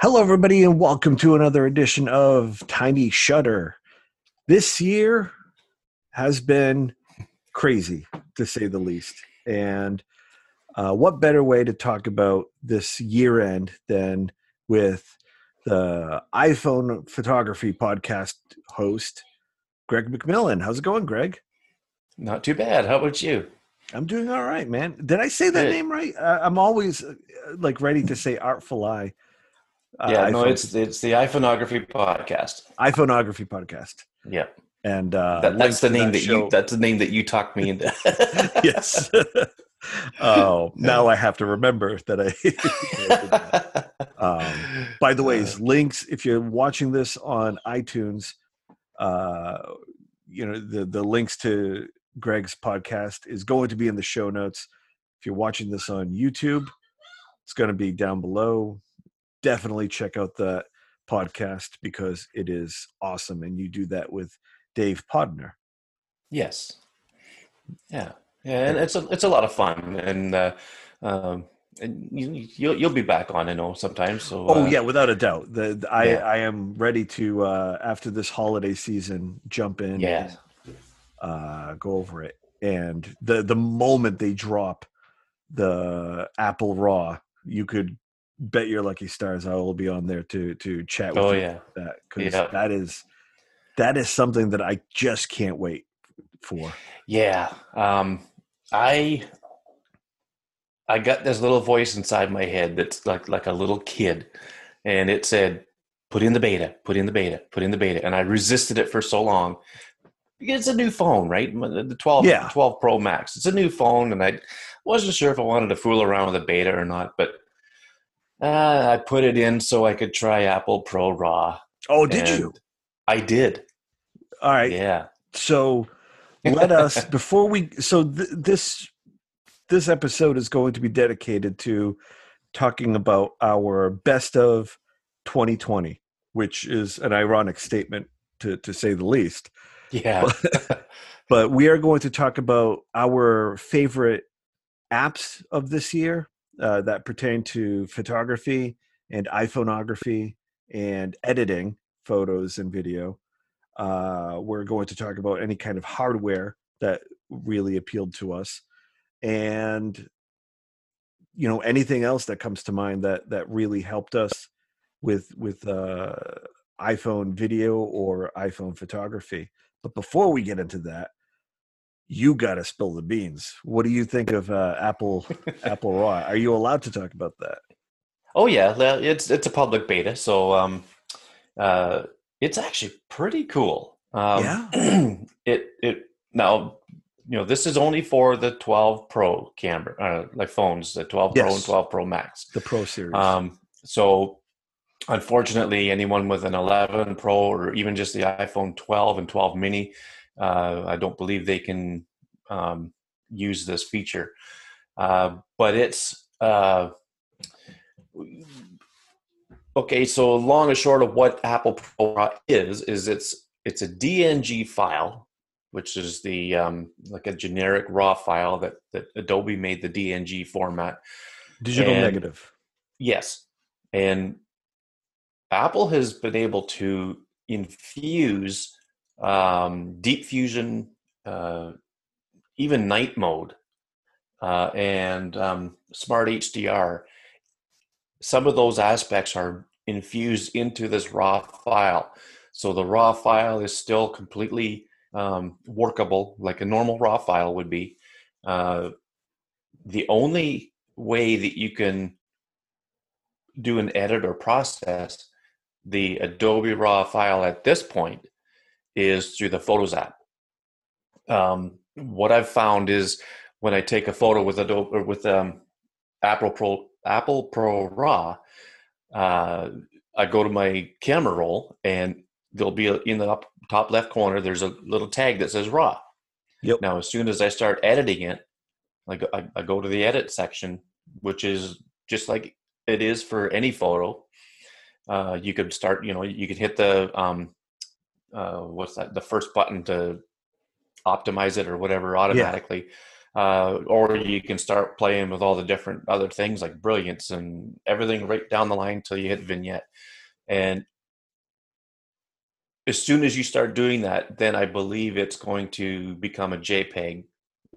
Hello, everybody, and welcome to another edition of Tiny Shutter. This year has been crazy, to say the least. And uh, what better way to talk about this year end than with the iPhone photography podcast host, Greg McMillan? How's it going, Greg? Not too bad. How about you? I'm doing all right, man. Did I say that Good. name right? Uh, I'm always uh, like ready to say Artful Eye. Uh, yeah, no, it's it's the iPhoneography podcast. iPhoneography podcast. Yeah, And uh, that, that's the name that, show- you that's the name that you talked me into. yes. oh, now I have to remember that I. um, by the way, links. If you're watching this on iTunes, uh, you know the the links to Greg's podcast is going to be in the show notes. If you're watching this on YouTube, it's going to be down below. Definitely check out that podcast because it is awesome, and you do that with Dave Podner. yes, yeah, yeah, and it's a it's a lot of fun, and uh, um, and you, you'll you'll be back on, I know, sometimes. So Oh uh, yeah, without a doubt. The, the- I Yeah. I am ready to uh after this holiday season jump in yeah, and, uh go over it. And the the moment they drop the Apple Raw, you could bet your lucky stars I will be on there to to chat with oh you yeah, that cuz Yeah. that is that is something that I just can't wait for. yeah. Um, I I got this little voice inside my head that's like like a little kid, and it said, "Put in the beta, put in the beta, put in the beta," and I resisted it for so long. Because it's a new phone, right? The 12, Yeah. 12 Pro Max. It's a new phone, and I wasn't sure if I wanted to fool around with a beta or not, but uh, I put it in so I could try Apple Pro Raw. Oh, did you? I did. All right. Yeah. so let us before we so th- this this episode is going to be dedicated to talking about our best of 2020 which is an ironic statement to to say the least Yeah. but we are going to talk about our favorite apps of this year uh, that pertain to photography and iPhoneography and editing photos and video. Uh, we're going to talk about any kind of hardware that really appealed to us, and you know anything else that comes to mind that that really helped us with with uh, iPhone video or iPhone photography. But before we get into that, you got to spill the beans. What do you think of uh, Apple Apple Raw? Are you allowed to talk about that? Oh yeah, it's it's a public beta, so um, uh, it's actually pretty cool. Um, Yeah? it it now you know this is only for the 12 Pro camera, uh, like phones, the 12 Pro and 12 Pro Max. The Pro series. Um, so unfortunately, anyone with an 11 Pro or even just the iPhone 12 and 12 Mini, uh, I don't believe they can um, use this feature. Uh, but it's uh, okay. So long and short of what Apple Pro is is it's it's a DNG file, which is the um, like a generic raw file that that Adobe made the DNG format. Digital and- negative. Yes. And Apple has been able to infuse um, deep fusion, uh, even night mode, uh, and um, smart HDR. Some of those aspects are infused into this raw file. So the raw file is still completely um, workable, like a normal raw file would be. Uh, the only way that you can do an edit or process the Adobe RAW file at this point is through the Photos app. Um, what I've found is when I take a photo with Adobe with um, Apple Pro Apple Pro RAW, uh, I go to my camera roll and there'll be a, in the up, top left corner. There's a little tag that says RAW. Yep. Now, as soon as I start editing it, like I, I go to the edit section, which is just like it is for any photo. Uh, you could start, you know, you could hit the um, uh, what's that? The first button to optimize it or whatever automatically. uh, or you can start playing with all the different other things like brilliance and everything right down the line until you hit vignette. And as soon as you start doing that, then I believe it's going to become a JPEG.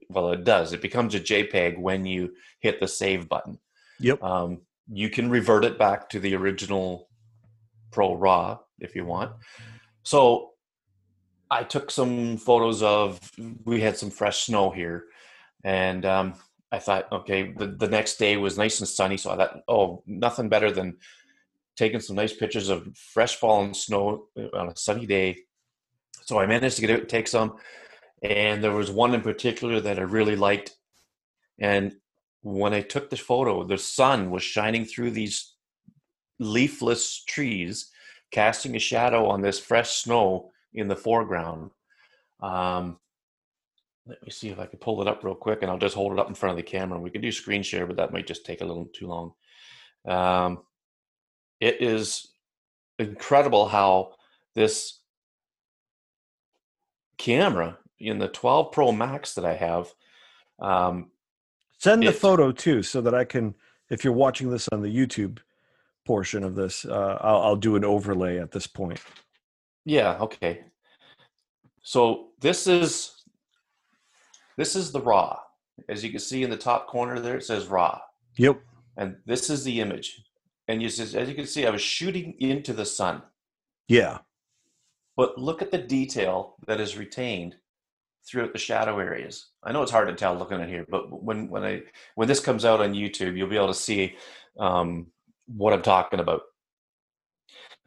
Well, it does. It becomes a JPEG when you hit the save button. Yep. Um, you can revert it back to the original Pro RAW if you want. So I took some photos of. We had some fresh snow here, and um, I thought, okay, the, the next day was nice and sunny, so I thought, oh, nothing better than taking some nice pictures of fresh fallen snow on a sunny day. So I managed to get out and take some, and there was one in particular that I really liked. And when I took the photo, the sun was shining through these leafless trees, casting a shadow on this fresh snow in the foreground. Um, let me see if I can pull it up real quick, and I'll just hold it up in front of the camera. We can do screen share, but that might just take a little too long. Um, it is incredible how this camera in the 12 Pro Max that I have. Um, Send the it, photo too, so that I can. If you're watching this on the YouTube portion of this, uh, I'll, I'll do an overlay at this point. Yeah. Okay. So this is this is the raw. As you can see in the top corner there, it says raw. Yep. And this is the image. And you says, as you can see, I was shooting into the sun. Yeah. But look at the detail that is retained throughout the shadow areas. I know it's hard to tell looking at here, but when when I when this comes out on YouTube, you'll be able to see um, what I'm talking about.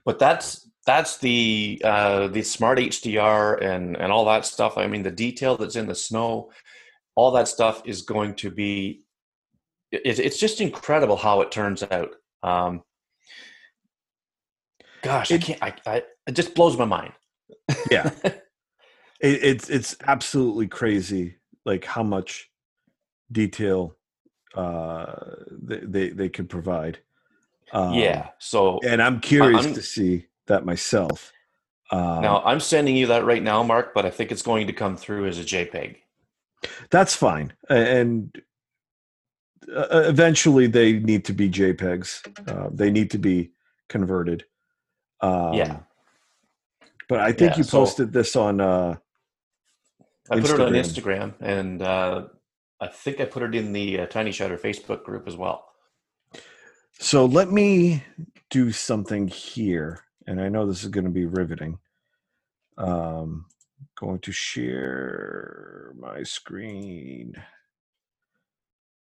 But that's that's the uh, the smart HDR and and all that stuff. I mean, the detail that's in the snow, all that stuff is going to be. It, it's just incredible how it turns out. Um, gosh, it, I can't. I, I, it just blows my mind. yeah, it, it's it's absolutely crazy, like how much detail uh, they, they they can provide. Um, yeah. So, and I'm curious I'm, to see that myself. Um, now, I'm sending you that right now, Mark, but I think it's going to come through as a JPEG. That's fine, and uh, eventually they need to be JPEGs. Uh, they need to be converted. Um, yeah. But I think yeah, you posted so this on. Uh, I put it on Instagram, and uh, I think I put it in the uh, Tiny Shutter Facebook group as well. So let me do something here, and I know this is going to be riveting. Um, going to share my screen.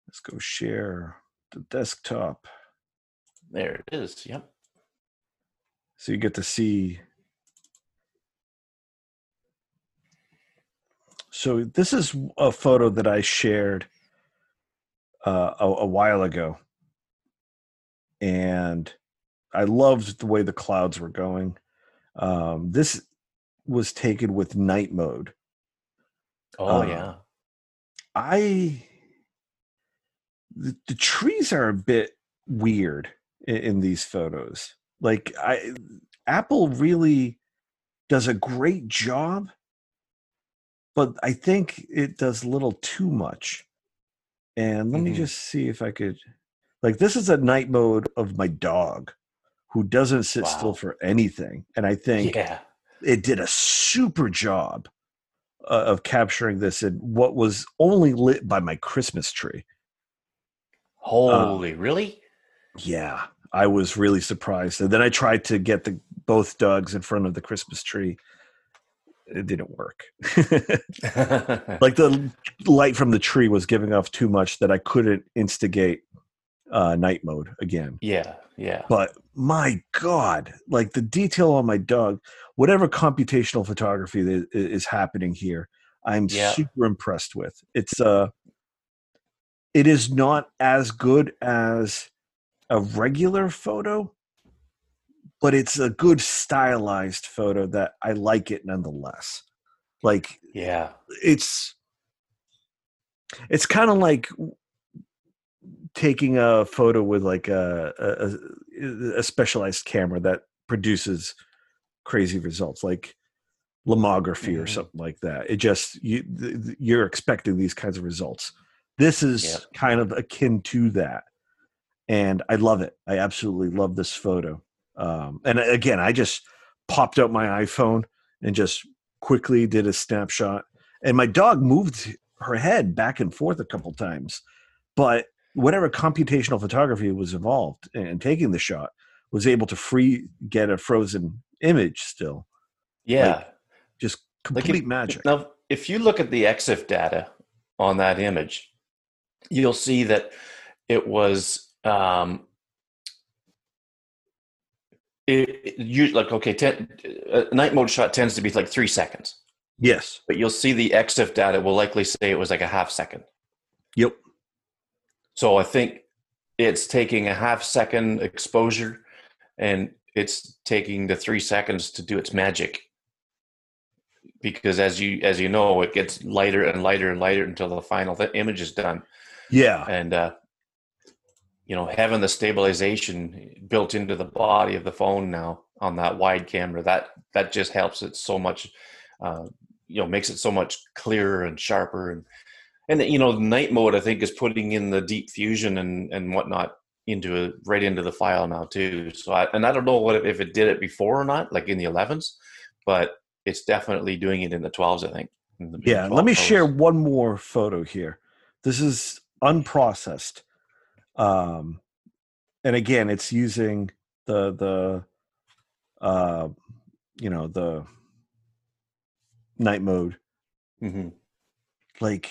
Let's go share the desktop. There it is. Yep. So you get to see. So this is a photo that I shared uh, a, a while ago and I loved the way the clouds were going. Um, this was taken with night mode. Oh um, yeah. I the, the, trees are a bit weird in, in these photos. Like I Apple really does a great job, but I think it does a little too much. And let mm-hmm. me just see if I could like this is a night mode of my dog who doesn't sit wow. still for anything. And I think yeah. it did a super job uh, of capturing this in what was only lit by my Christmas tree. Holy, really? Yeah, I was really surprised. And then I tried to get the both dogs in front of the Christmas tree. It didn't work. like the light from the tree was giving off too much that I couldn't instigate uh, night mode again. Yeah, yeah. But my God, like the detail on my dog, whatever computational photography that is happening here, I'm yeah. super impressed with. It's uh, it is not as good as a regular photo, but it's a good stylized photo that I like it nonetheless. Like, yeah, it's it's kind of like taking a photo with like a, a, a specialized camera that produces crazy results like lomography or Mhm. something like that. It just you you're expecting these kinds of results. This is Yep. kind of akin to that, and I love it. I absolutely love this photo. Um, and again, I just popped out my iPhone and just quickly did a snapshot. And my dog moved her head back and forth a couple times, but whatever computational photography was involved in taking the shot was able to free get a frozen image still. Yeah. just Like complete if- magic. Now, if you look at the EXIF data on that image, you'll see that it was um, it, it you like okay, ten, a night mode shot tends to be like three seconds, yes. But you'll see the EXIF data will likely say it was like a half second. yep So I think it's taking a half second exposure, and it's taking the three seconds to do its magic. Because as you as you know, it gets lighter and lighter and lighter until the final th- image is done, yeah and uh, you know having the stabilization built into the body of the phone now on that wide camera that that just helps it so much. Uh, you know, makes it so much clearer and sharper and and you know night mode i think is putting in the deep fusion and and whatnot into it right into the file now too. So I, and i don't know what if, it did it before or not like in the 11s but it's definitely doing it in the 12s i think in the- in the yeah let me 12 share one more photo here. This is unprocessed um and again it's using the the uh you know the night mode. Mhm. like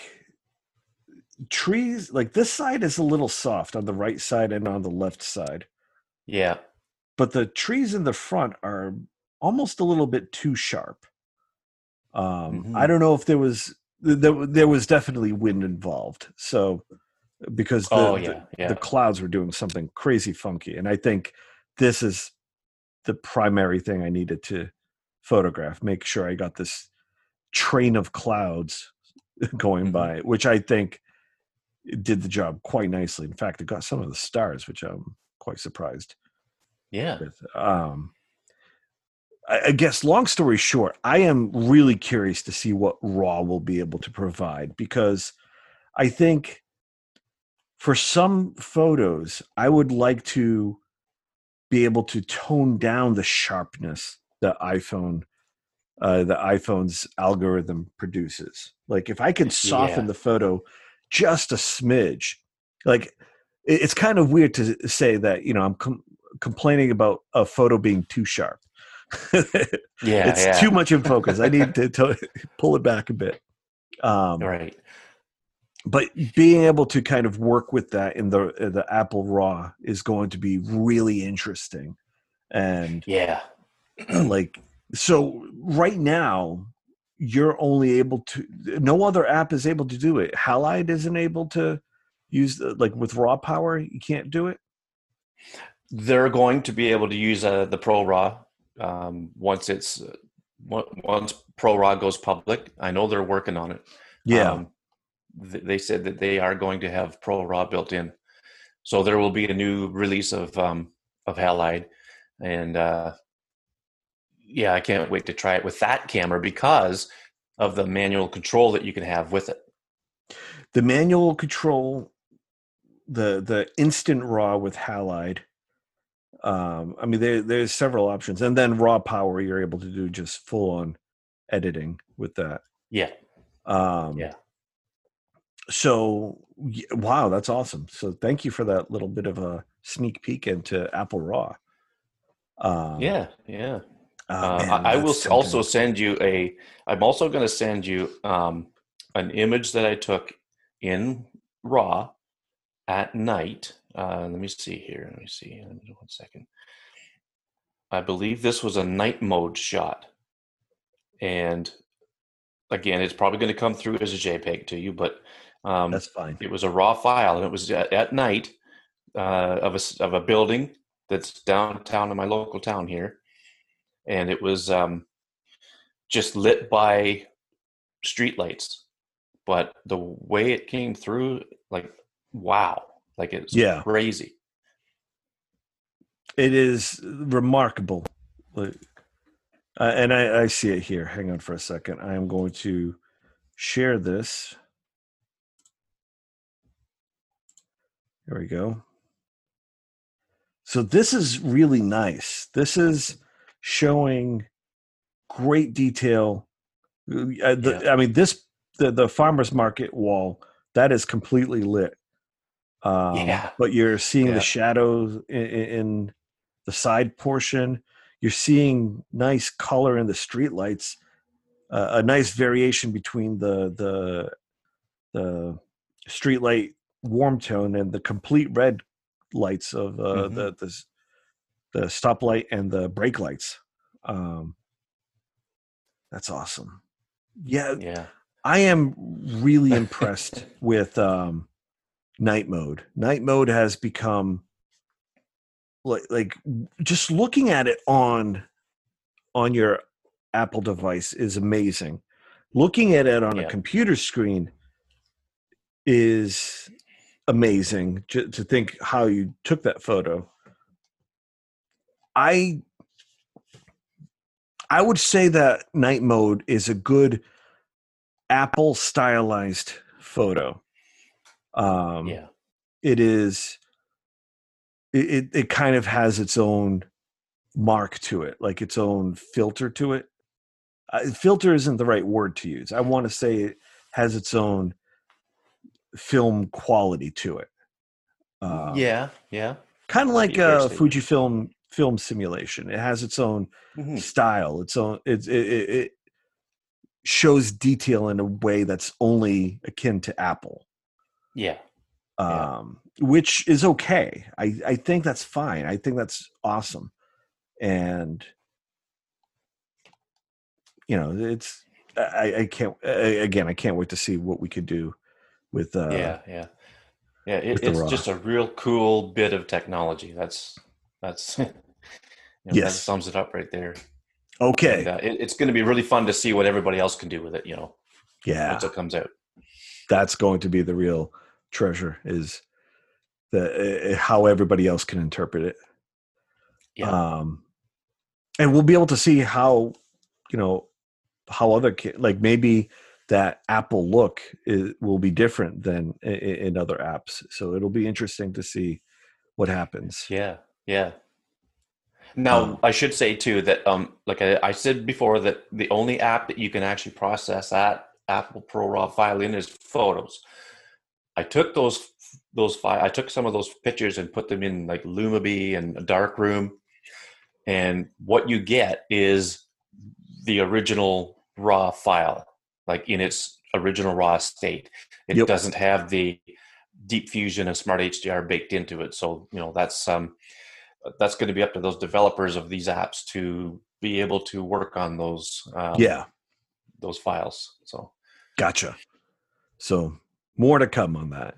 trees like this side is a little soft on the right side and on the left side yeah but the trees in the front are almost a little bit too sharp um i Mhm. don't know if there was there, there was definitely wind involved so because the, oh the- yeah yeah the clouds were doing something crazy funky and i think this is the primary thing i needed to photograph make sure i got this train of clouds going Mhm. by which i think did the job quite nicely. In fact it got some of the stars which i'm quite surprised yeah. with. Um I, I guess long story short i am really curious to see what raw will be able to provide because i think for some photos i would like to be able to tone down the sharpness that iphone uh, the iphone's algorithm produces. Like if i can soften Yeah. the photo just a smidge. Like it's kind of weird to say that you know i'm com- complaining about a photo being too sharp. Yeah it's yeah. too much in focus. I need to, pull it back a bit. Um, right. but being able to kind of work with that in the in the apple raw is going to be really interesting. And yeah. like so right now you're only able to no other app is able to do it. Halide isn't able to use the, like with raw power you can't do it? They're going to be able to use uh, the pro raw um, once it's uh, once pro raw goes public. I know they're working on it. Um, th- they said that they are going to have Pro Raw built in, so there will be a new release of um, of Halide, and uh, yeah, I can't wait to try it with that camera because of the manual control that you can have with it. the manual control the the instant raw with halide um i mean there there's several options and then raw power you're able to do just full on editing with that Yeah, um Yeah. so wow that's awesome so thank you for that little bit of a sneak peek into apple raw um yeah, yeah. Uh, I, will that's s- also send you a. I'm also going to send you um, an image that I took in RAW at night. Uh, let me see here. Let me see. Let me- One second. I believe this was a night mode shot, and again, it's probably going to come through as a JPEG to you, but um, that's fine it was a raw file, and it was at, at night uh, of a of a building that's downtown in my local town here, and it was um, just lit by streetlights. But the way it came through, like wow, like it's Yeah. crazy. it is remarkable like, Uh, and I, I see it here. Hang on for a second. I am going to share this. There we go. So this is really nice. This is showing great detail. Uh, the, Yeah. I mean, this the the farmers market wall that is completely lit. Um, Yeah. But you're seeing Yeah. the shadows in, in the side portion. You're seeing nice color in the street lights. Uh, a nice variation between the the the street light warm tone and the complete red lights of uh, Mhm. the the the stoplight and the brake lights. Um, that's awesome. Yeah, Yeah. I am really impressed with um, night mode. Night mode has become like like just looking at it on on your Apple device is amazing. Looking at it on a computer screen is amazing to, to think how you took that photo. I I would say that night mode is a good Apple stylized photo. Um, Yeah. it is. It, it kind of has its own mark to it, like its own filter to it. Uh, filter isn't the right word to use. I want to say it has its own film quality to it. Um, yeah. Yeah. kind of like a. Fujifilm film simulation. It has its own Mhm. style. Its own. It, it it shows detail in a way that's only akin to Apple, Yeah. Yeah. um, which is okay. I I think that's fine. I think that's awesome, and you know it's. I, I can't I- again. I can't wait to see what we could do with. Uh, yeah. Yeah. Yeah. It, it's raw. just a real cool bit of technology. That's that's. you know, That Yes. sums it up right there. Okay. And, uh, it, it's going to be really fun to see what everybody else can do with it. You know, yeah. once it comes out. that's going to be the real treasure is the uh, how everybody else can interpret it Yeah. um and we'll be able to see how you know how other ki- like maybe that apple look is, will be different than in, in other apps so it'll be interesting to see what happens Yeah, yeah. Now Um, I should say too that um like I, I said before that the only app that you can actually process that Apple Pro Raw file in is photos. I took those those file I took some of those pictures and put them in like Lumibee and a dark room, and what you get is the original raw file, like in its original raw state. It Yep. doesn't have the deep fusion and smart HDR baked into it. So you know that's um that's going to be up to those developers of these apps to be able to work on those um, yeah those files. So Gotcha. So more to come on that.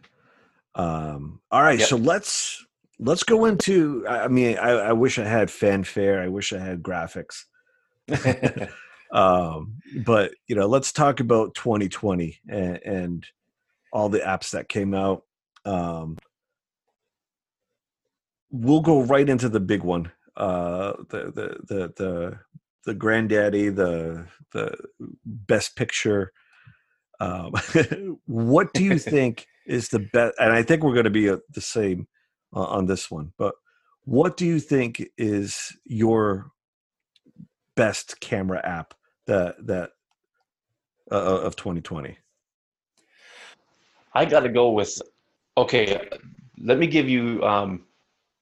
Um, all right, Yep. so let's let's go into. I I mean, I, I wish I had fanfare. I wish I had graphics. Um, but you know, let's talk about 2020 and, and all the apps that came out. Um, we'll go right into the big one. Uh, the the the the the granddaddy, the the best picture. Um, what do you think is the best? And I think we're going to be uh, the same uh, on this one. But what do you think is your best camera app that that uh, of 2020? I got to go with okay. Let me give you um,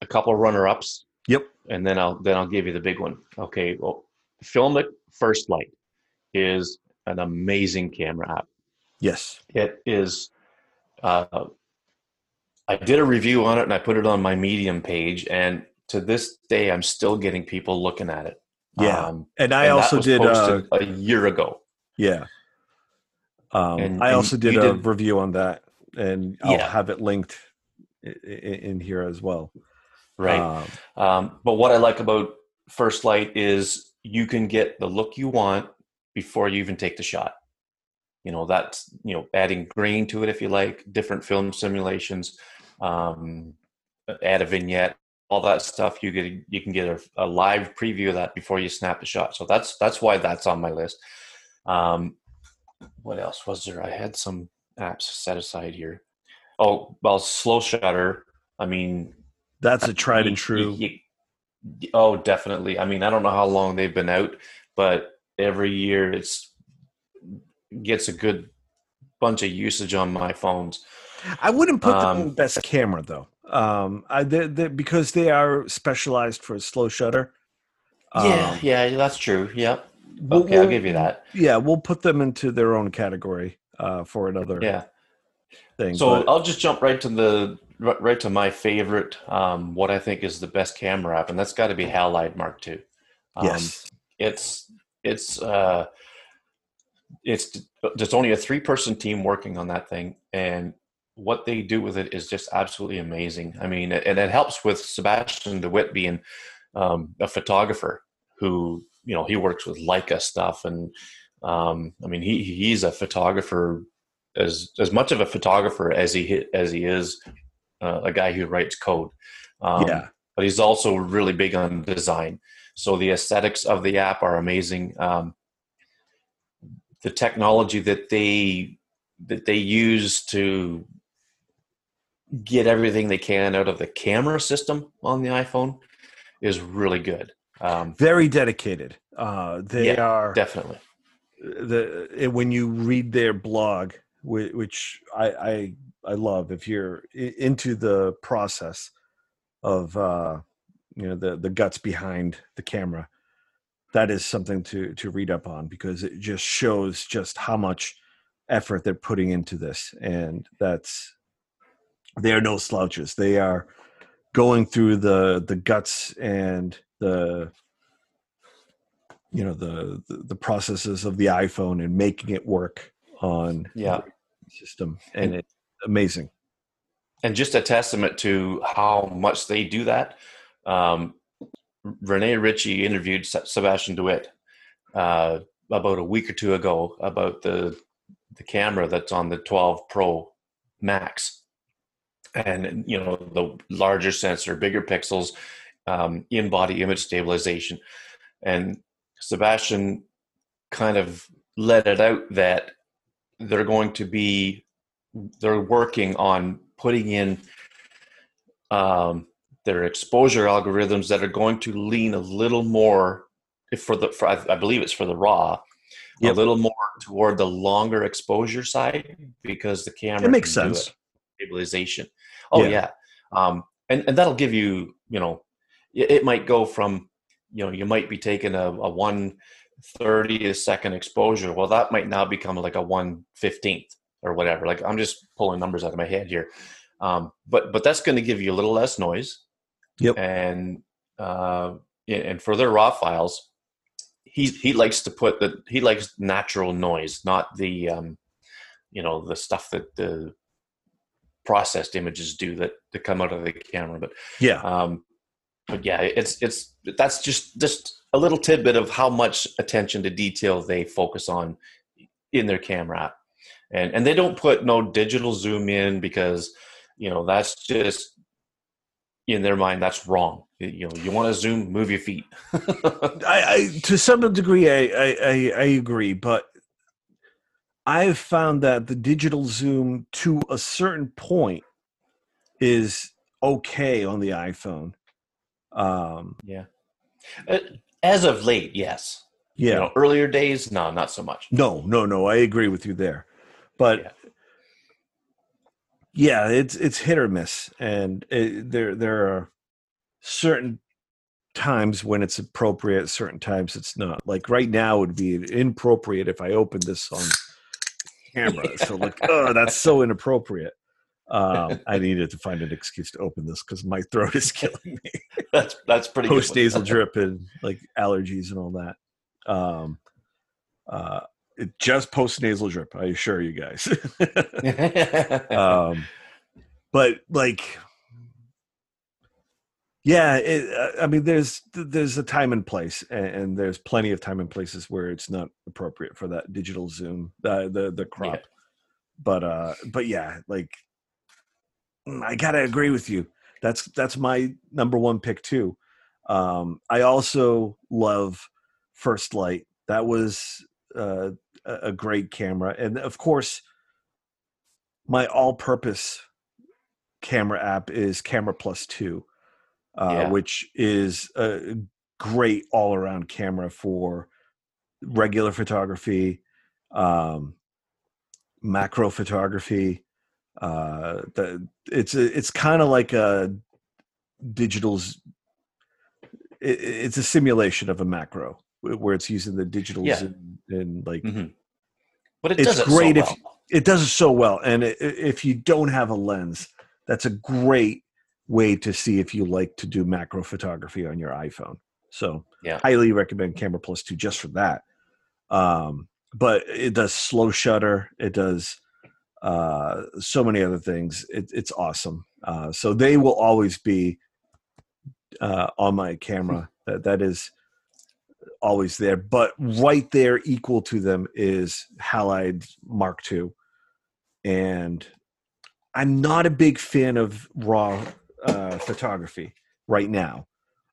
a couple of runner ups. Yep. and then I'll then I'll give you the big one. Okay, well, Filmic First Light is an amazing camera app. Yes. It is. Uh, I did a review on it and I put it on my Medium page, and to this day, I'm still getting people looking at it. Yeah. Um, And I and also did. Uh, a year ago. yeah. Um, And- I also did a did- review on that, and I'll Yeah. have it linked in, in here as well. Right. Um, Um, but what I like about First Light is you can get the look you want before you even take the shot. You know, that's, you know, adding grain to it if you like, different film simulations, um, add a vignette, all that stuff. You get you can get a, a, live preview of that before you snap the shot. So that's that's why that's on my list. Um, what else was there? I had some apps set aside here. Oh well, slow shutter. I mean, that's a tried and true. You, you, oh, definitely. I mean, I don't know how long they've been out, but every year it's gets a good bunch of usage on my phones. I wouldn't put them um, in best camera though. Um, I they they because they are specialized for slow shutter. Yeah, um, yeah, that's true. Yep. We'll, okay, I'll give you that. Yeah, we'll put them into their own category uh, for another. Yeah. Thing. So but, I'll just jump right to the right to my favorite, um, what I think is the best camera app, and that's got to be Halide Mark II. Um, yes. It's it's uh, it's there's only a three person team working on that thing, and what they do with it is just absolutely amazing. I mean, and it helps with Sebastiaan de With being um, a photographer who you know he works with Leica stuff, and um, I mean he he's a photographer as as much of a photographer as he as he is uh, a guy who writes code. Um, yeah, but he's also really big on design. So the aesthetics of the app are amazing. Um, the technology that they that they use to get everything they can out of the camera system on the iPhone is really good. Um, Very dedicated. Uh, they yeah, are definitely the when you read their blog, which I, I I love. If you're into the process of uh, you know the the guts behind the camera, that is something to to read up on because it just shows just how much effort they're putting into this, and that's they are no slouches. They are going through the the guts and the you know the, the, processes of the iphone and making it work on yeah system and it's amazing. And just a testament to how much they do that um, rene ritchie interviewed Sebastiaan de With uh, about a week or two ago about the the camera that's on the 12 pro max. And you know the larger sensor bigger pixels um, in body image stabilization. And Sebastiaan kind of let it out that they're going to be they're working on putting in um, their exposure algorithms that are going to lean a little more for the for, I believe it's for the raw yep. a little more toward the longer exposure side because the camera it makes sense stabilization Oh yeah, yeah. Um, and and that'll give you you know it, it, might go from you know you might be taking a, a one thirtieth second exposure. Well, that might now become like a one fifteenth or whatever. Like I'm just pulling numbers out of my head here, um, but but that's going to give you a little less noise. Yep. And uh, and for their raw files, he he likes to put the he likes natural noise, not the um, you know the stuff that the processed images do that that come out of the camera. But yeah, um, but yeah, it's it's that's just just a little tidbit of how much attention to detail they focus on in their camera and and they don't put no digital zoom in because you know that's just in their mind that's wrong you know you want to zoom move your feet I, I, to some degree I, I i agree but I've found that the digital zoom to a certain point is okay on the iPhone. Um, yeah. Uh, as of late, yes. Yeah. You know, earlier days, no, not so much. No, no, no. I agree with you there. But yeah, yeah it's it's hit or miss, and it, there there are certain times when it's appropriate, certain times it's not. Like right now, would be inappropriate if I opened this on camera. So like, oh, that's so inappropriate. Um, I needed to find an excuse to open this because my throat is killing me. that's that's pretty post nasal drip and like allergies and all that. Um, uh, just post nasal drip. I assure you guys. um, but like yeah, it, uh, I mean, there's there's a time and place, and, and, there's plenty of time and places where it's not appropriate for that digital zoom, uh, the the crop. Yeah. But uh, but yeah, like mm, I gotta agree with you. that's that's my number one pick too. Um, I also love First Light. That was uh, a great camera, and of course, my all-purpose camera app is Camera Plus Two, uh, yeah. which is a great all-around camera for regular photography, um, macro photography. Uh, the, it's a, it's kind of like a digital's. It, it's a simulation of a macro where it's using the digitals yeah. and, and, like. Mm-hmm. But it it's great so well. it does it so well, and if you don't have a lens, that's a great way to see if you like to do macro photography on your iPhone. So, yeah, highly recommend Camera Plus Two just for that. Um, but it does slow shutter. It does uh, so many other things. It, it's awesome. Uh, so they will always be uh, on my camera. that that is always there. But right there, equal to them is Halide Mark II, and I'm not a big fan of raw uh, photography right now.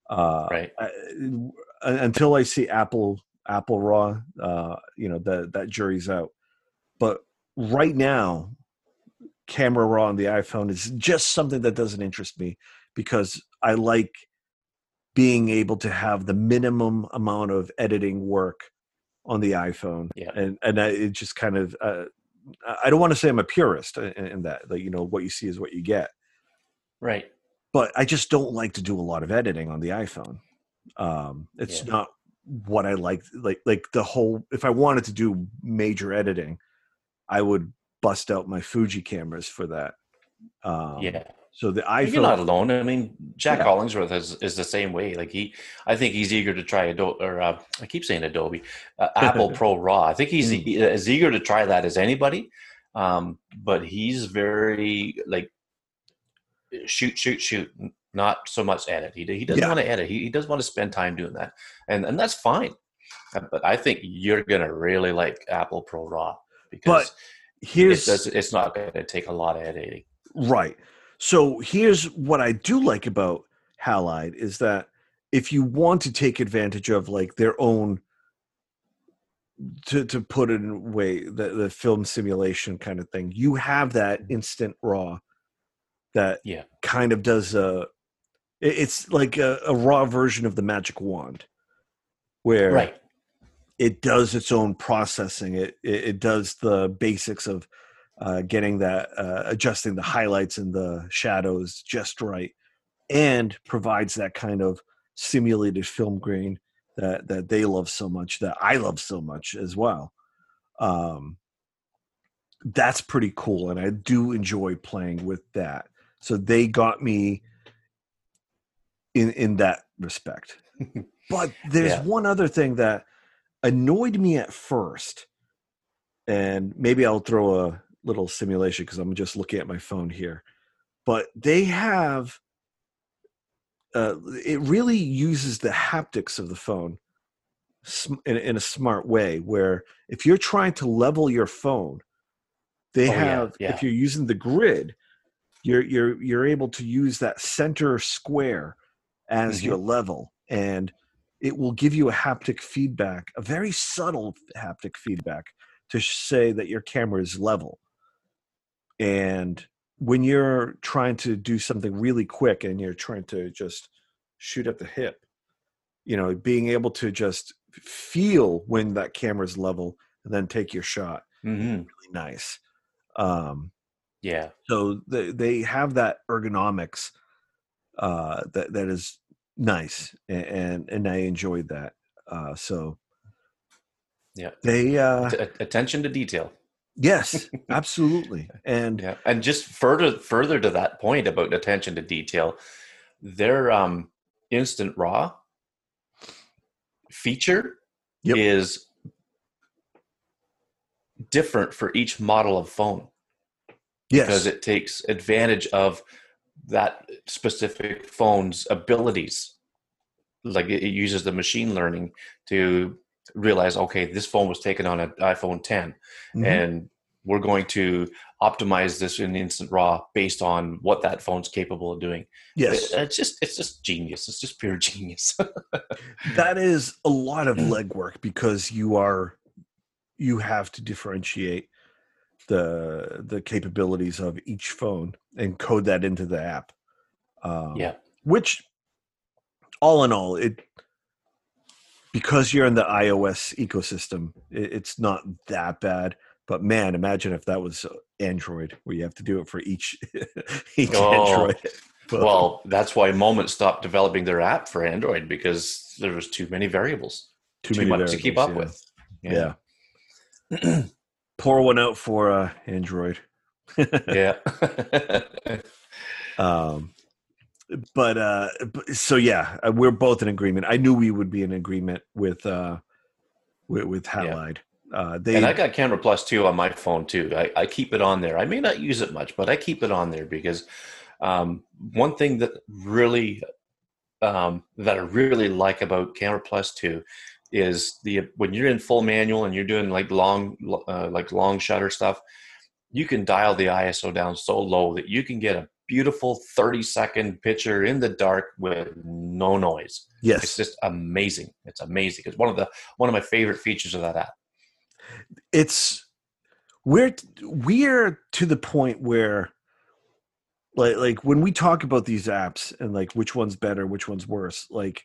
Uh, right. I, until I see Apple Apple Raw, uh, you know that that jury's out. But right now, camera raw on the iPhone is just something that doesn't interest me because I like being able to have the minimum amount of editing work on the iPhone. Yeah. And and I, it just kind of uh, I don't want to say I'm a purist in, in that like you know what you see is what you get. Right. But I just don't like to do a lot of editing on the iPhone. Um, it's yeah. not what I like. Like like the whole. If I wanted to do major editing, I would bust out my Fuji cameras for that. Um, yeah. So the iPhone. You're not alone. I mean, Jack yeah. Hollingsworth is, is the same way. Like he, I think he's eager to try Adobe, or uh, I keep saying Adobe, uh, Apple Pro Raw. I think he's mm. as eager to try that as anybody. Um, but he's very like shoot, shoot, shoot. Not so much edit. He he doesn't yeah. want to edit. He, he does want to spend time doing that, and and that's fine. Uh, but I think you're gonna really like Apple Pro Raw because but here's it does, it's not going to take a lot of editing. Right. So here's what I do like about Halide is that if you want to take advantage of like their own to to put it in a way the, the film simulation kind of thing, you have that mm-hmm. instant raw that yeah kind of does a it's like a, a raw version of the magic wand where right it does its own processing. It it, it does the basics of uh, getting that uh, adjusting the highlights and the shadows just right, and provides that kind of simulated film grain that that they love so much that I love so much as well. Um, that's pretty cool, and I do enjoy playing with that. So they got me in in that respect. but there's yeah. one other thing that annoyed me at first, and maybe I'll throw a little simulation because I'm just looking at my phone here. But they have, uh, it really uses the haptics of the phone in, in, a smart way. Where if you're trying to level your phone, they oh, have. Yeah, yeah. If you're using the grid, you're you're you're able to use that center square as mm-hmm. your level, and it will give you a haptic feedback, a very subtle haptic feedback to say that your camera is level. And when you're trying to do something really quick and you're trying to just shoot at the hip, you know, being able to just feel when that camera's level and then take your shot, mm-hmm. really nice. Um, yeah. So they they have that ergonomics uh, that that is nice and and i enjoyed that uh so yeah they uh attention to detail yes absolutely and yeah and just further further to that point about attention to detail their um instant raw feature yep. is different for each model of phone yes. because it takes advantage of that specific phone's abilities. Like it, uses the machine learning to realize, okay, this phone was taken on an iPhone 10, mm-hmm. and we're going to optimize this in instant raw based on what that phone's capable of doing. Yes, It- it's just it's just genius. It's just pure genius. that is a lot of legwork because you are you have to differentiate the the capabilities of each phone and code that into the app. Um, yeah, which all in all it because you're in the ios ecosystem it's not that bad but man imagine if that was uh, android where you have to do it for each each Oh, android well, that's why Moment stopped developing their app for Android because there was too many variables, too, many much to keep up variables, with. yeah, pour one out for uh android. Yeah. um but uh but- so yeah uh, we're both in agreement i knew we would be in agreement with uh with, with halide uh they and I got Camera Plus too on my phone too. I, I keep it on there. I may not use it much, but I keep it on there because um, one thing that really um, that I really like about Camera Plus two is the when you're in full manual and you're doing like long uh, like long shutter stuff, you can dial the ISO down so low that you can get a beautiful 30 second picture in the dark with no noise. Yes. It's just amazing. It's amazing. It's one of the one of my favorite features of that app. it's we're we're to the point where like like when we talk about these apps and like which one's better which one's worse like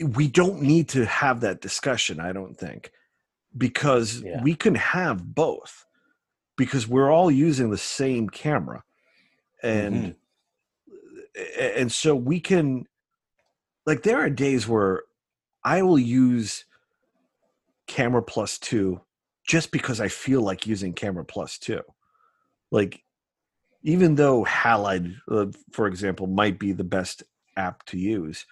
we don't need to have that discussion i don't think because Yeah. we can have both because we're all using the same camera and Mhm. and so we can like there are days where i will use camera plus 2 just because i feel like using camera plus 2 like even though halide uh, for example might be the best app to use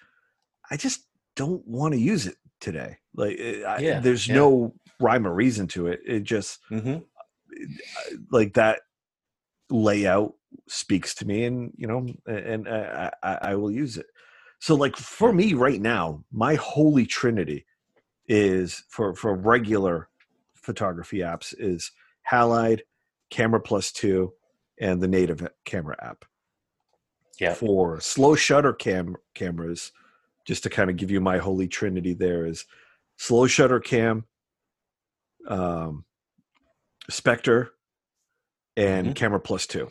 i just don't want to use it today like eh, I, Yeah, there's yeah. no rhyme or reason to it it just Mhm. like that layout speaks to me and you know and I, I, I will use it so like for me right now my holy trinity is for for regular photography apps is halide camera plus two and the native camera app Yeah. for slow shutter cam cameras just to kind of give you my holy trinity there is slow shutter cam um spectre and Mhm. camera plus two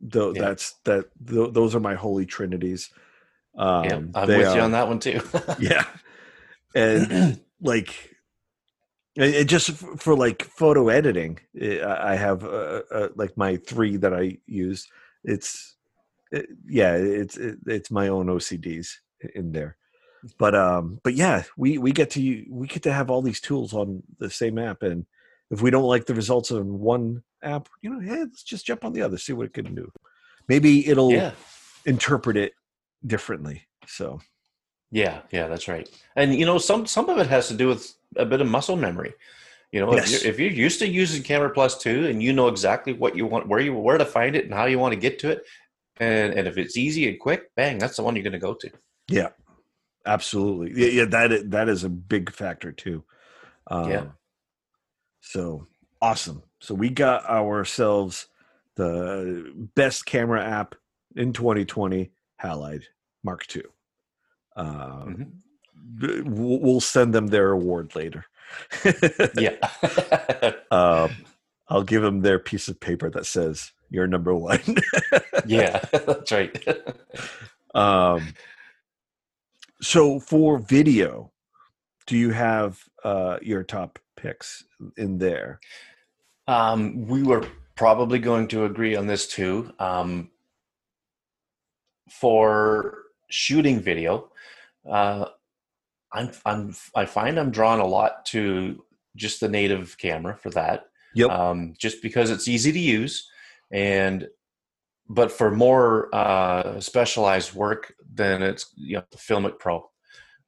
Tho- Yeah. that's that th- those are my holy trinities um yeah, I'm with you on that one too. yeah and like it, it just for like photo editing eh, i I have uh, uh, like my three that i use it's it, yeah it's it, it's my own ocds in there but um but yeah we we get to we get to have all these tools on the same app and if we don't like the results of one app you know hey let's just jump on the other see what it can do maybe it'll yeah, interpret it differently so yeah, yeah. That's right. And you know, some some of it has to do with a bit of muscle memory. You know, Yes. if, you're, if you're used to using Camera Plus two and you know exactly what you want, where you where to find it, and how you want to get to it, and and if it's easy and quick, bang, that's the one you're going to go to. Yeah, absolutely. Yeah, yeah that that is a big factor too. Um, Yeah. So awesome. So we got ourselves the best camera app in 2020, Halide Mark II. Mhm. We'll we'll send them their award later. Yeah, um, I'll give them their piece of paper that says you're number one. yeah, that's right. Um, so for video, do you have uh, your top picks in there? Um, we were probably going to agree on this too. Um, for shooting video, uh, I'm, I'm, I find I'm drawn a lot to just the native camera for that. Yep. Um, just because it's easy to use, and but for more uh, specialized work, then it's you know Filmic Pro.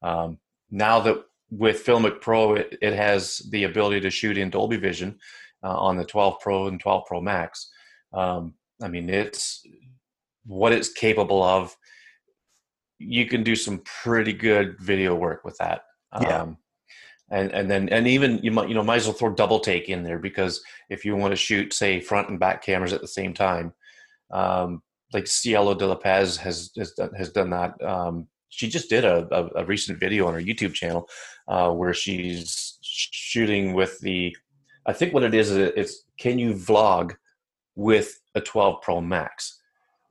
Um, now that with Filmic Pro, it, it has the ability to shoot in Dolby Vision uh, on the 12 Pro and 12 Pro Max. Um, I mean, it's what it's capable of. You can do some pretty good video work with that. Yeah. Um, and and then and even you might you know might as well throw double take in there because if you want to shoot say front and back cameras at the same time um, like cielo de la paz has has done, has done that um, she just did a, a, a, recent video on her youtube channel uh, where she's shooting with the i think what it is it's can you vlog with a 12 pro max?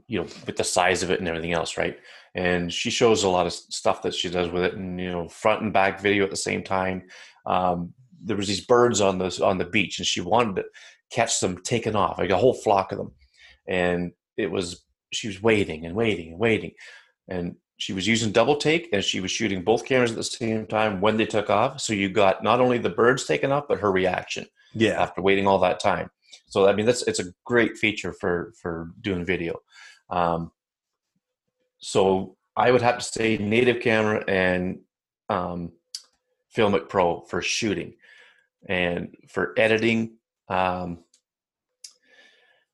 You know with the size of it and everything else right? And she shows a lot of stuff that she does with it and you know front and back video at the same time. Um, there was these birds on the on the beach and she wanted to catch them taken off like a whole flock of them. And it was she was waiting and waiting and waiting. And she was using double take and she was shooting both cameras at the same time when they took off so you got not only the birds taken off but her reaction yeah after waiting all that time so i mean that's it's a great feature for for doing video um, so I would have to say native camera and um, Filmic Pro for shooting, and for editing. Um,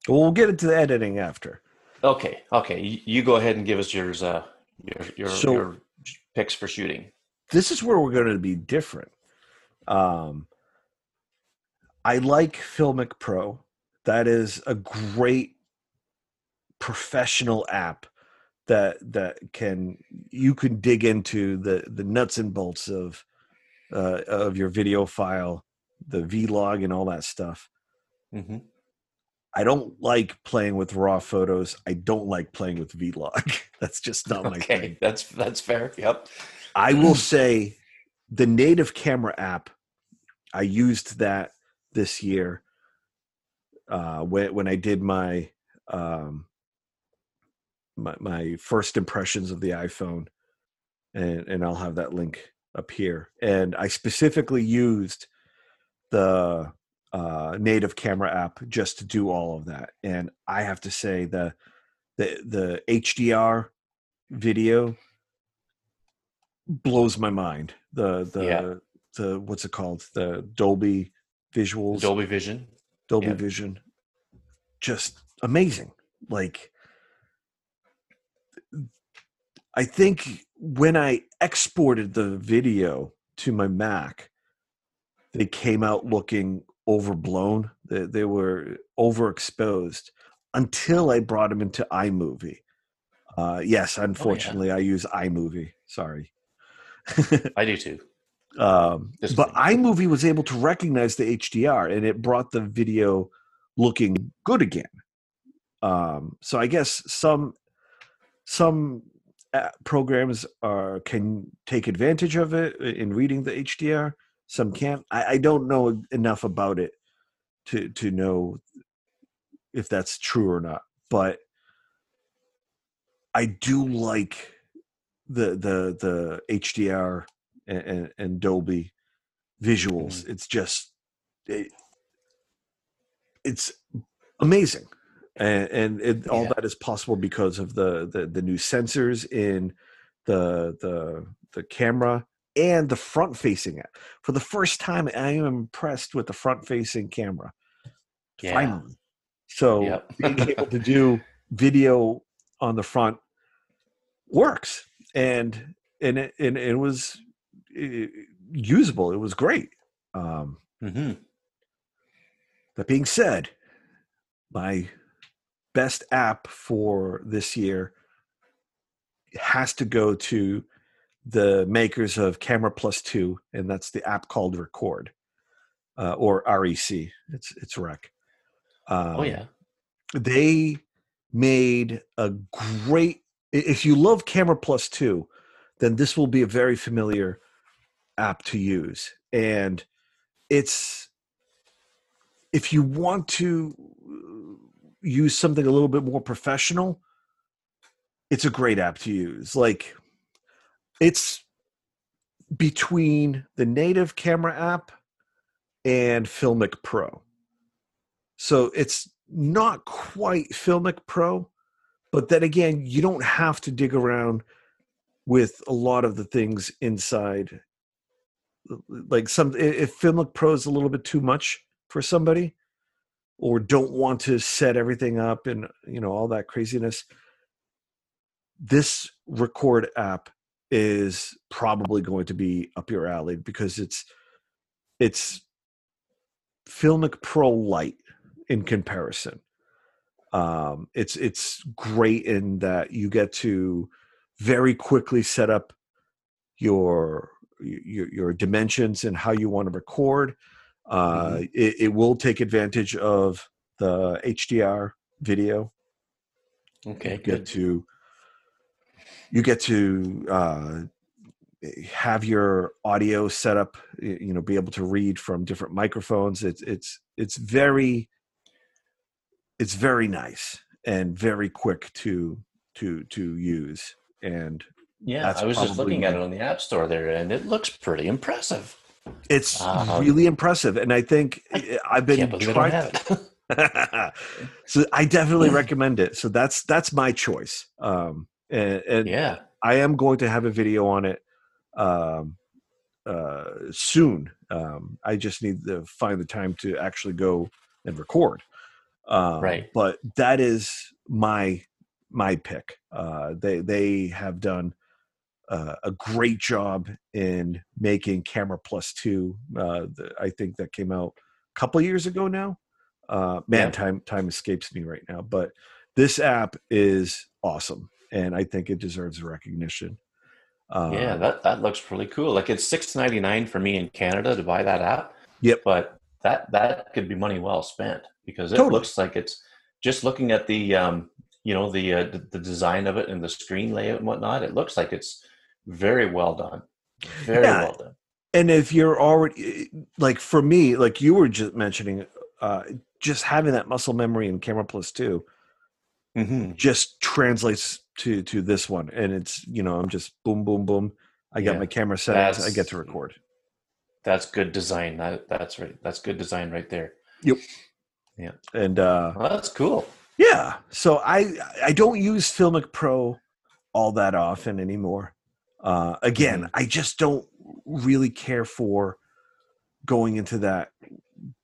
well, we'll get into the editing after. Okay, okay, you, you go ahead and give us yours. Uh, your your, so, your picks for shooting. This is where we're going to be different. Um, I like Filmic Pro. That is a great professional app that that can you can dig into the the nuts and bolts of uh, of your video file, the vlog, and all that stuff. Mm-hmm. I don't like playing with raw photos. I don't like playing with vlog. that's just not my okay, thing. That's that's fair. Yep. I will say the native camera app. I used that this year uh, when when I did my um, my, my first impressions of the iPhone, and and I'll have that link up here. And I specifically used the uh, native camera app just to do all of that. And I have to say the the the HDR video blows my mind. The the yeah. the what's it called? The Dolby visuals. Dolby Vision. Dolby yeah. Vision. Just amazing. Like I think when I exported the video to my Mac, they came out looking overblown. They, they were overexposed until I brought them into iMovie. Uh, yes, unfortunately, oh, yeah. I use iMovie. Sorry. I do too. Um, but iMovie was able to recognize the HDR and it brought the video looking good again. Um, so I guess some some uh, programs are can take advantage of it in reading the HDR. Some can't. I, I don't know enough about it to to know if that's true or not. But I do like the the the HDR and, and, and Dolby visuals. Mm-hmm. It's just it, it's amazing and, and it, yeah. all that is possible because of the, the the new sensors in the the the camera and the front facing it. For the first time, I am impressed with the front facing camera. Yeah. Finally, so yep. being able to do video on the front works, and and it and it was usable. It was great. Um, mm-hmm. That being said, my best app for this year has to go to the makers of Camera Plus Two, and that's the app called Record uh, or REC. It's it's Rec. Um, oh yeah, they made a great. If you love Camera Plus Two, then this will be a very familiar app to use, and it's if you want to use something a little bit more professional, it's a great app to use. Like it's between the native camera app and Filmic Pro. So it's not quite Filmic Pro, but then again, you don't have to dig around with a lot of the things inside. Like some, if Filmic Pro is a little bit too much for somebody, or don't want to set everything up and you know all that craziness this record app is probably going to be up your alley because it's it's Filmic Pro light in comparison. Um, it's it's great in that you get to very quickly set up your your, your dimensions and how you want to record. Uh, Mhm. it, it will take advantage of the HDR video. Okay, you get good. to you get to uh, have your audio set up. You know, be able to read from different microphones. It's it's it's very it's very nice and very quick to to to use and Yeah, I was just looking at it on the App Store there, and it looks pretty impressive. it's Um, really impressive and i think eh, i've been I trying don't have it. so i definitely recommend it so that's that's my choice um and, and yeah, i am going to have a video on it um uh soon. Um i just need to find the time to actually go and record. Um Right. but that is my my pick. Uh they they have done uh, a great job in making camera plus two uh the, i think that came out a couple years ago now. Uh man Yeah. time time escapes me right now but this app is awesome and i think it deserves recognition um, yeah, that that looks really cool. Like it's six ninety nine for me in Canada to buy that app. Yep. But that that could be money well spent because it Totally. looks like it's just looking at the um you know the, uh, the the design of it and the screen layout and whatnot. It looks like it's very well done. Very Yeah. well done. and if you're already like for me like you were just mentioning uh just having that muscle memory in camera plus two hmm just translates to to this one and it's you know i'm just boom boom boom i got Yeah. my camera set settings i get to record That's good design. That that's right. That's good design right there. Yep. Yeah. And uh Well, that's cool. yeah so i i don't use filmic pro all that often anymore uh again Mhm. i just don't really care for going into that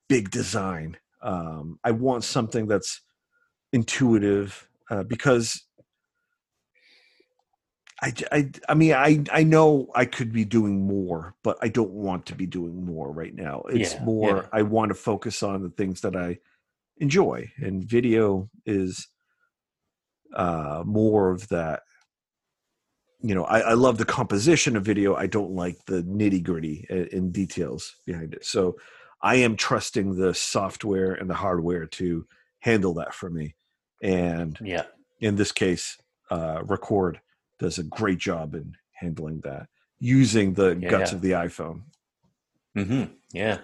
big design um i want something that's intuitive uh, because I, I, I mean I I know I could be doing more, but I don't want to be doing more right now. It's Yeah, more yeah. I want to focus on the things that I enjoy, and video is uh, more of that. You know, I, I love the composition of video. I don't like the nitty gritty and details behind it. So I am trusting the software and the hardware to handle that for me. And Yeah. in this case, uh, Record does a great job in handling that using the Yeah, guts yeah. of the iPhone. Mm-hmm. Yeah.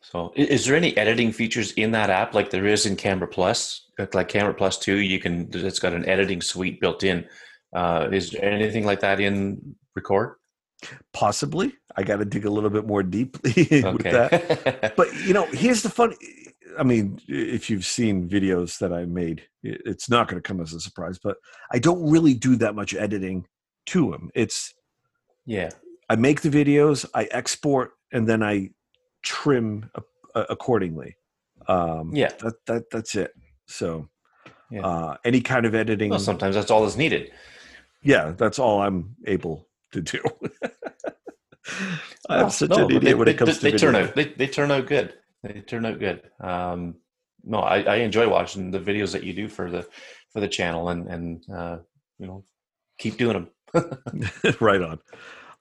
So, is there any editing features in that app like there is in Camera Plus? Like- Camera Plus Two, you can. It's got an editing suite built in. Uh, is there anything like that in Record? Possibly, I got to dig a little bit more deeply with that. But you know, here's the fun. I mean, if you've seen videos that I made, it's not going to come as a surprise. But I don't really do that much editing to them. It's yeah. I make the videos, I export, and then I trim accordingly. Um, Yeah. that that that's it. So, Yeah. uh, any kind of editing, Well, sometimes that's all that's needed. yeah, that's all I'm able to do. I'm Well, such no, an idiot they, when it they- comes they to turn video. out they, they turn out good. They turned out good. Um, no, I, I enjoy watching the videos that you do for the for the channel, and and uh, you know, keep doing them. right on.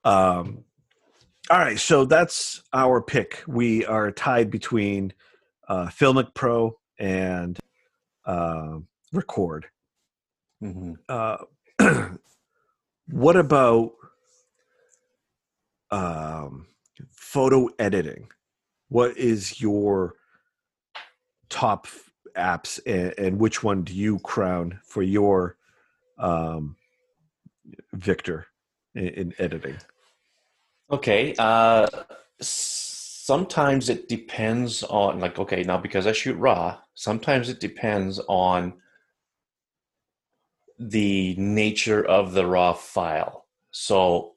Um, all right, so that's our pick. We are tied between uh, Filmic Pro and uh, Record. hmm Uh, what about um, photo editing? What is your top apps, and, and which one do you crown for your um, Victor in, in editing? Okay. Uh, sometimes it depends on like okay now because I shoot raw. Sometimes it depends on the nature of the raw file. So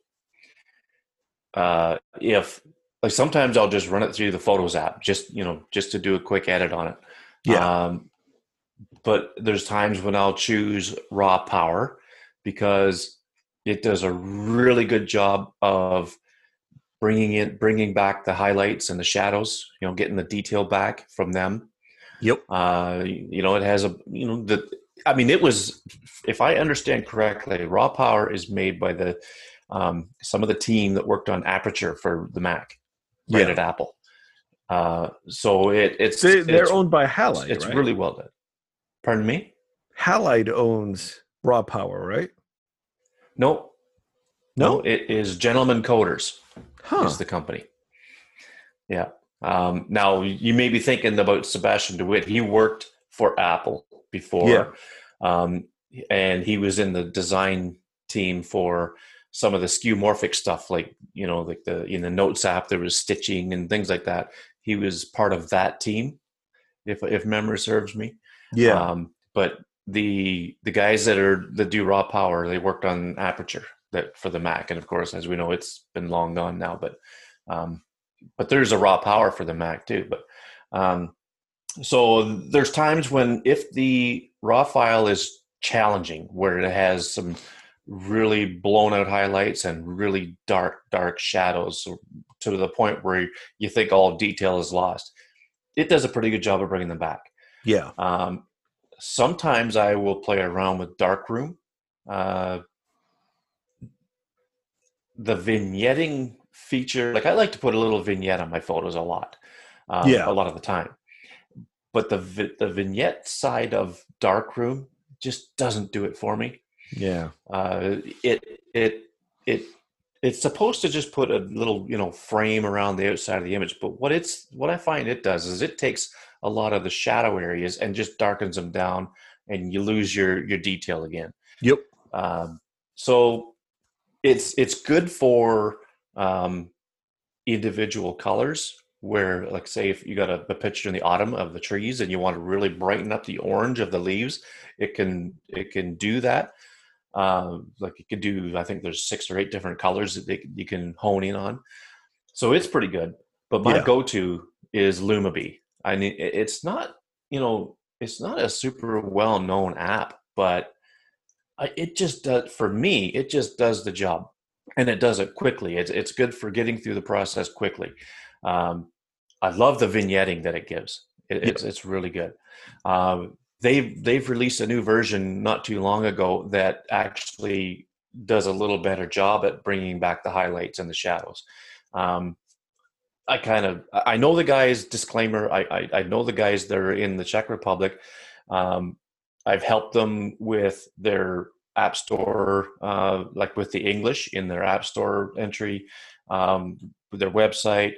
uh, if like sometimes I'll just run it through the Photos app, just you know, just to do a quick edit on it. Yeah. Um, but there's times when I'll choose raw power because it does a really good job of bringing it, bringing back the highlights and the shadows. You know, getting the detail back from them. Yep. Uh, you know, it has a you know the. I mean, it was, if I understand correctly, Raw Power is made by the um, some of the team that worked on Aperture for the Mac, right Yeah. at Apple. Uh, so it, it's They, they're it's, owned by Halide. it's right? really well done. Pardon me? Halide owns Raw Power, right? No, No, it is Gentlemen Coders. huh? is the company. Yeah. Um, now you may be thinking about Sebastiaan de With. He worked for Apple before, Yeah. um, and he was in the design team for some of the skeuomorphic stuff, like you know, like the in the Notes app there was stitching and things like that. He was part of that team, if if memory serves me. yeah, Um, but the the guys that are that do raw power, they worked on Aperture that for the Mac, and of course, as we know, it's been long gone now. But um, but there's a raw power for the Mac too. But um, so there's times when if the raw file is challenging, where it has some really blown out highlights and really dark dark shadows to the point where you think all detail is lost it does a pretty good job of bringing them back yeah, um, sometimes I will play around with Darkroom. Uh, the vignetting feature, like I like to put a little vignette on my photos a lot, um, Yeah. a lot of the time. But the the vignette side of Darkroom just doesn't do it for me. Yeah, Uh, it it it it's supposed to just put a little you know frame around the outside of the image, but what it's what I find it does is it takes a lot of the shadow areas and just darkens them down, and you lose your your detail again. yep, Um, so it's it's good for um, individual colors. Where, like, say, if you got a, a picture in the autumn of the trees and you want to really brighten up the orange of the leaves, it can it can do that. Um, like you could do, I think there's six or eight different colors that they, you can hone in on. So it's pretty good. But my Yeah. go-to is Lumabee. I mean, it's not you know it's not a super well-known app, but it just does for me. It just does the job, and it does it quickly. It's it's good for getting through the process quickly. Um, I love the vignetting that it gives. It, Yeah. It's it's really good. Um, they've they've released a new version not too long ago that actually does a little better job at bringing back the highlights and the shadows. Um, I kind of I know the guys. Disclaimer: I, I I know the guys that are in the Czech Republic. Um, I've helped them with their app store, uh, like with the English in their app store entry, um, their website.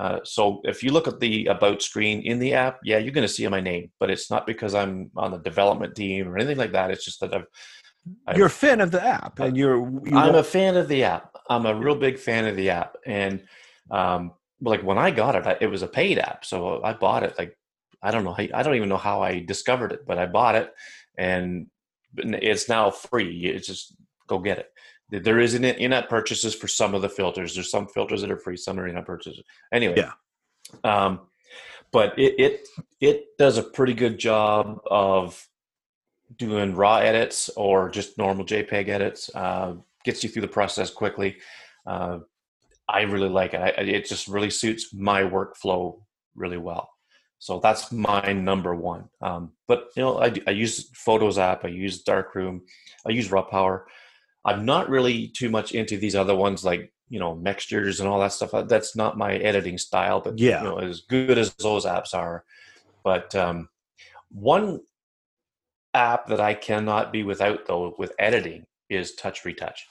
Uh, so if you look at the about screen in the app, yeah, you're going to see my name, but it's not because I'm on the development team or anything like that. It's just that I've. I- you're a fan of the app, and you're. You I'm a fan of the app. I'm a real big fan of the app, and um, like when I got it, I, it was a paid app, so I bought it. Like I don't know, I don't even know how I discovered it, but I bought it, and it's now free. It's just go get it. There is in in-app purchases for some of the filters. There's some filters that are free, some are in-app purchases. Anyway, Yeah. Um, but it it it does a pretty good job of doing raw edits or just normal JPEG edits. Uh, gets you through the process quickly. Uh, I really like it. I, it just really suits my workflow really well. So that's my number one. Um, but you know, I, I use Photos app. I use Darkroom. I use Raw Power. I'm not really too much into these other ones like you know mixtures and all that stuff. That's not my editing style. But Yeah. you know, as good as those apps are, but um, one app that I cannot be without though with editing is Touch Retouch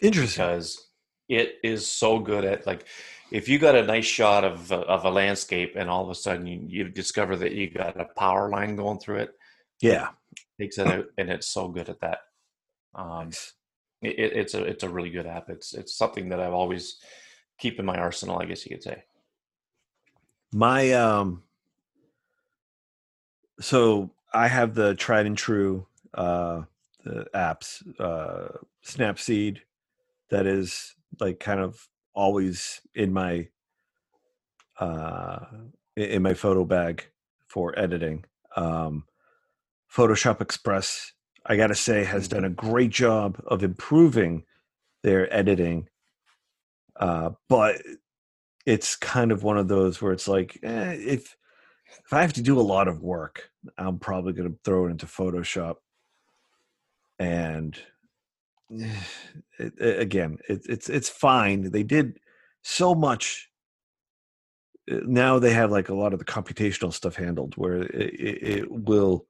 Interesting. because it is so good at like if you got a nice shot of of a landscape and all of a sudden you, you discover that you got a power line going through it Yeah. it takes it out and it's so good at that um it, it- it's a it's a really good app it's it's something that i've always keep in my arsenal i guess you could say My um so I have the tried and true uh the apps uh Snapseed that is like kind of always in my uh in my photo bag for editing. Um Photoshop Express I got to say has done a great job of improving their editing uh, but it's kind of one of those where it's like eh, if if I have to do a lot of work, I'm probably going to throw it into Photoshop. And it, it, again, it, it's it's fine. They did so much. Uh, now they have like a lot of the computational stuff handled, where it, will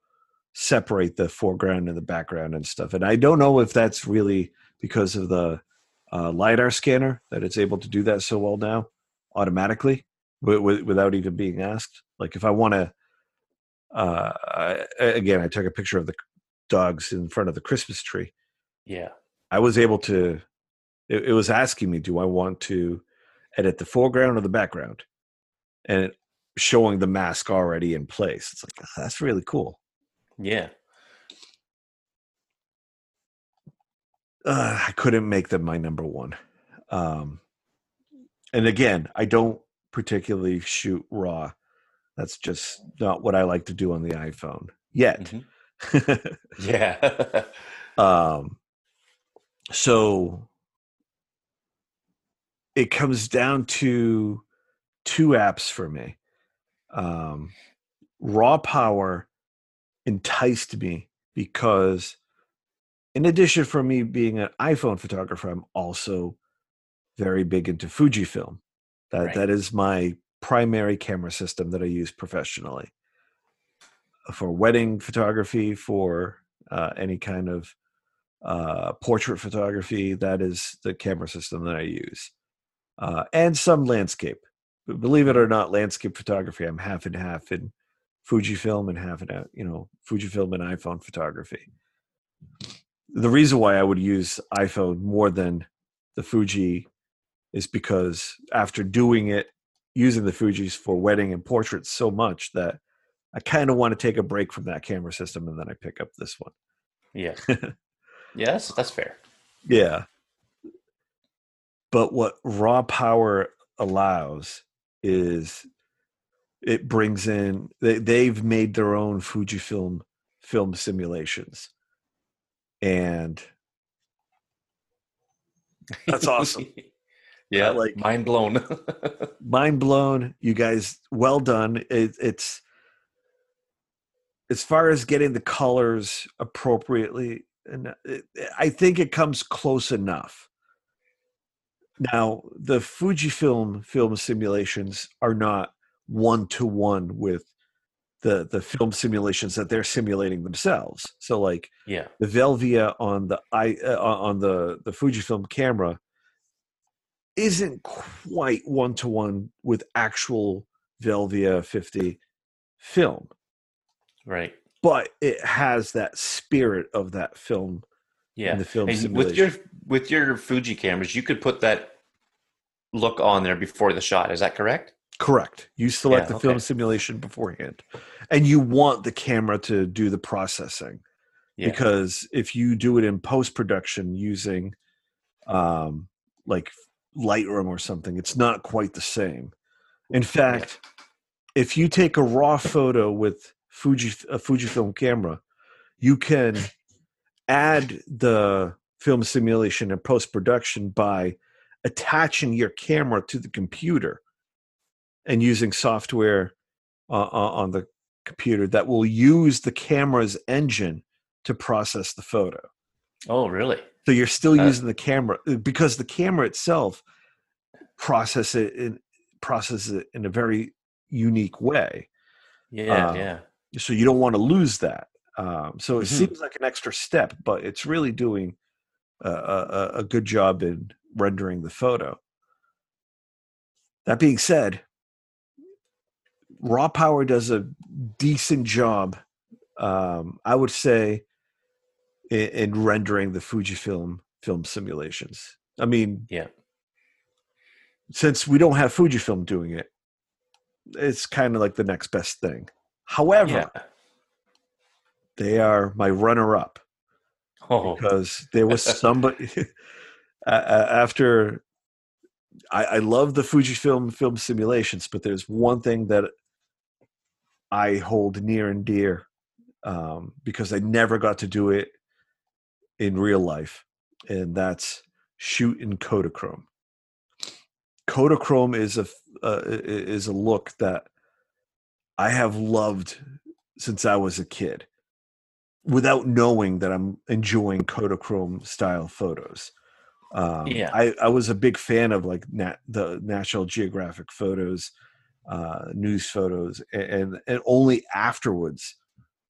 separate the foreground and the background and stuff. And I don't know if that's really because of the uh, lidar scanner that it's able to do that so well now automatically without even being asked. Like if I want to, uh, I, again, I took a picture of the dogs in front of the Christmas tree. Yeah, I was able to. It, it was asking me, do I want to edit the foreground or the background, and showing the mask already in place. It's like oh, that's really cool. Yeah. Uh, I couldn't make them my number one. Um, and again, I don't particularly shoot raw. That's just not what I like to do on the iPhone yet. Mm-hmm. yeah. um, so it comes down to two apps for me. Um, raw Power enticed me because, in addition for me being an iPhone photographer, I'm also very big into Fujifilm. That right. that is my primary camera system that I use professionally for wedding photography, for uh, any kind of uh, portrait photography. That is the camera system that I use, uh, and some landscape. But believe it or not, landscape photography I'm half and half in Fujifilm and half and uh, you know Fujifilm and iPhone photography. The reason why I would use iPhone more than the Fuji is because after doing it using the Fuji's for wedding and portraits so much that I kind of want to take a break from that camera system and then I pick up this one. Yeah. yes, that's fair. Yeah. But what raw power allows is it brings in they, they've made their own Fujifilm film simulations. And that's awesome. yeah, like mind blown. mind blown. You guys, well done. It, it's as far as getting the colors appropriately, and uh, it, I think it comes close enough. Now, the Fujifilm film simulations are not one to one with the the film simulations that they're simulating themselves. So, like, yeah, the Velvia on the i uh, on the the Fujifilm camera isn't quite one to one with actual Velvia 50 film. Right. But it has that spirit of that film. Yeah. the film with your with your Fuji cameras, you could put that look on there before the shot. Is that correct? Correct. You select yeah, the okay. film simulation beforehand. And you want the camera to do the processing. Yeah. Because if you do it in post production using um like Lightroom or something. It's not quite the same. In fact, if you take a raw photo with Fuji a Fujifilm camera, you can add the film simulation and post production by attaching your camera to the computer and using software uh, on the computer that will use the camera's engine to process the photo. Oh, really? So you're still uh, using the camera uh, because the camera itself process it in process it in a very unique way. Yeah, um, yeah. So you don't want to lose that. Um, so it mm-hmm. seems like an extra step, but it's really doing a, a, a good job in rendering the photo. That being said, raw power does a decent job um, i would say in, in, rendering the fujifilm film simulations i mean yeah since we don't have fujifilm doing it it's kind of like the next best thing however yeah. they are my runner up oh. because there was somebody after I, I love the Fujifilm film simulations, but there's one thing that I hold near and dear um, because I never got to do it in real life, and that's shoot in Kodachrome. Kodachrome is a uh, is a look that I have loved since I was a kid, without knowing that I'm enjoying Kodachrome style photos. Um, Yeah. I, I was a big fan of like nat, the National Geographic photos, uh, news photos, and and only afterwards,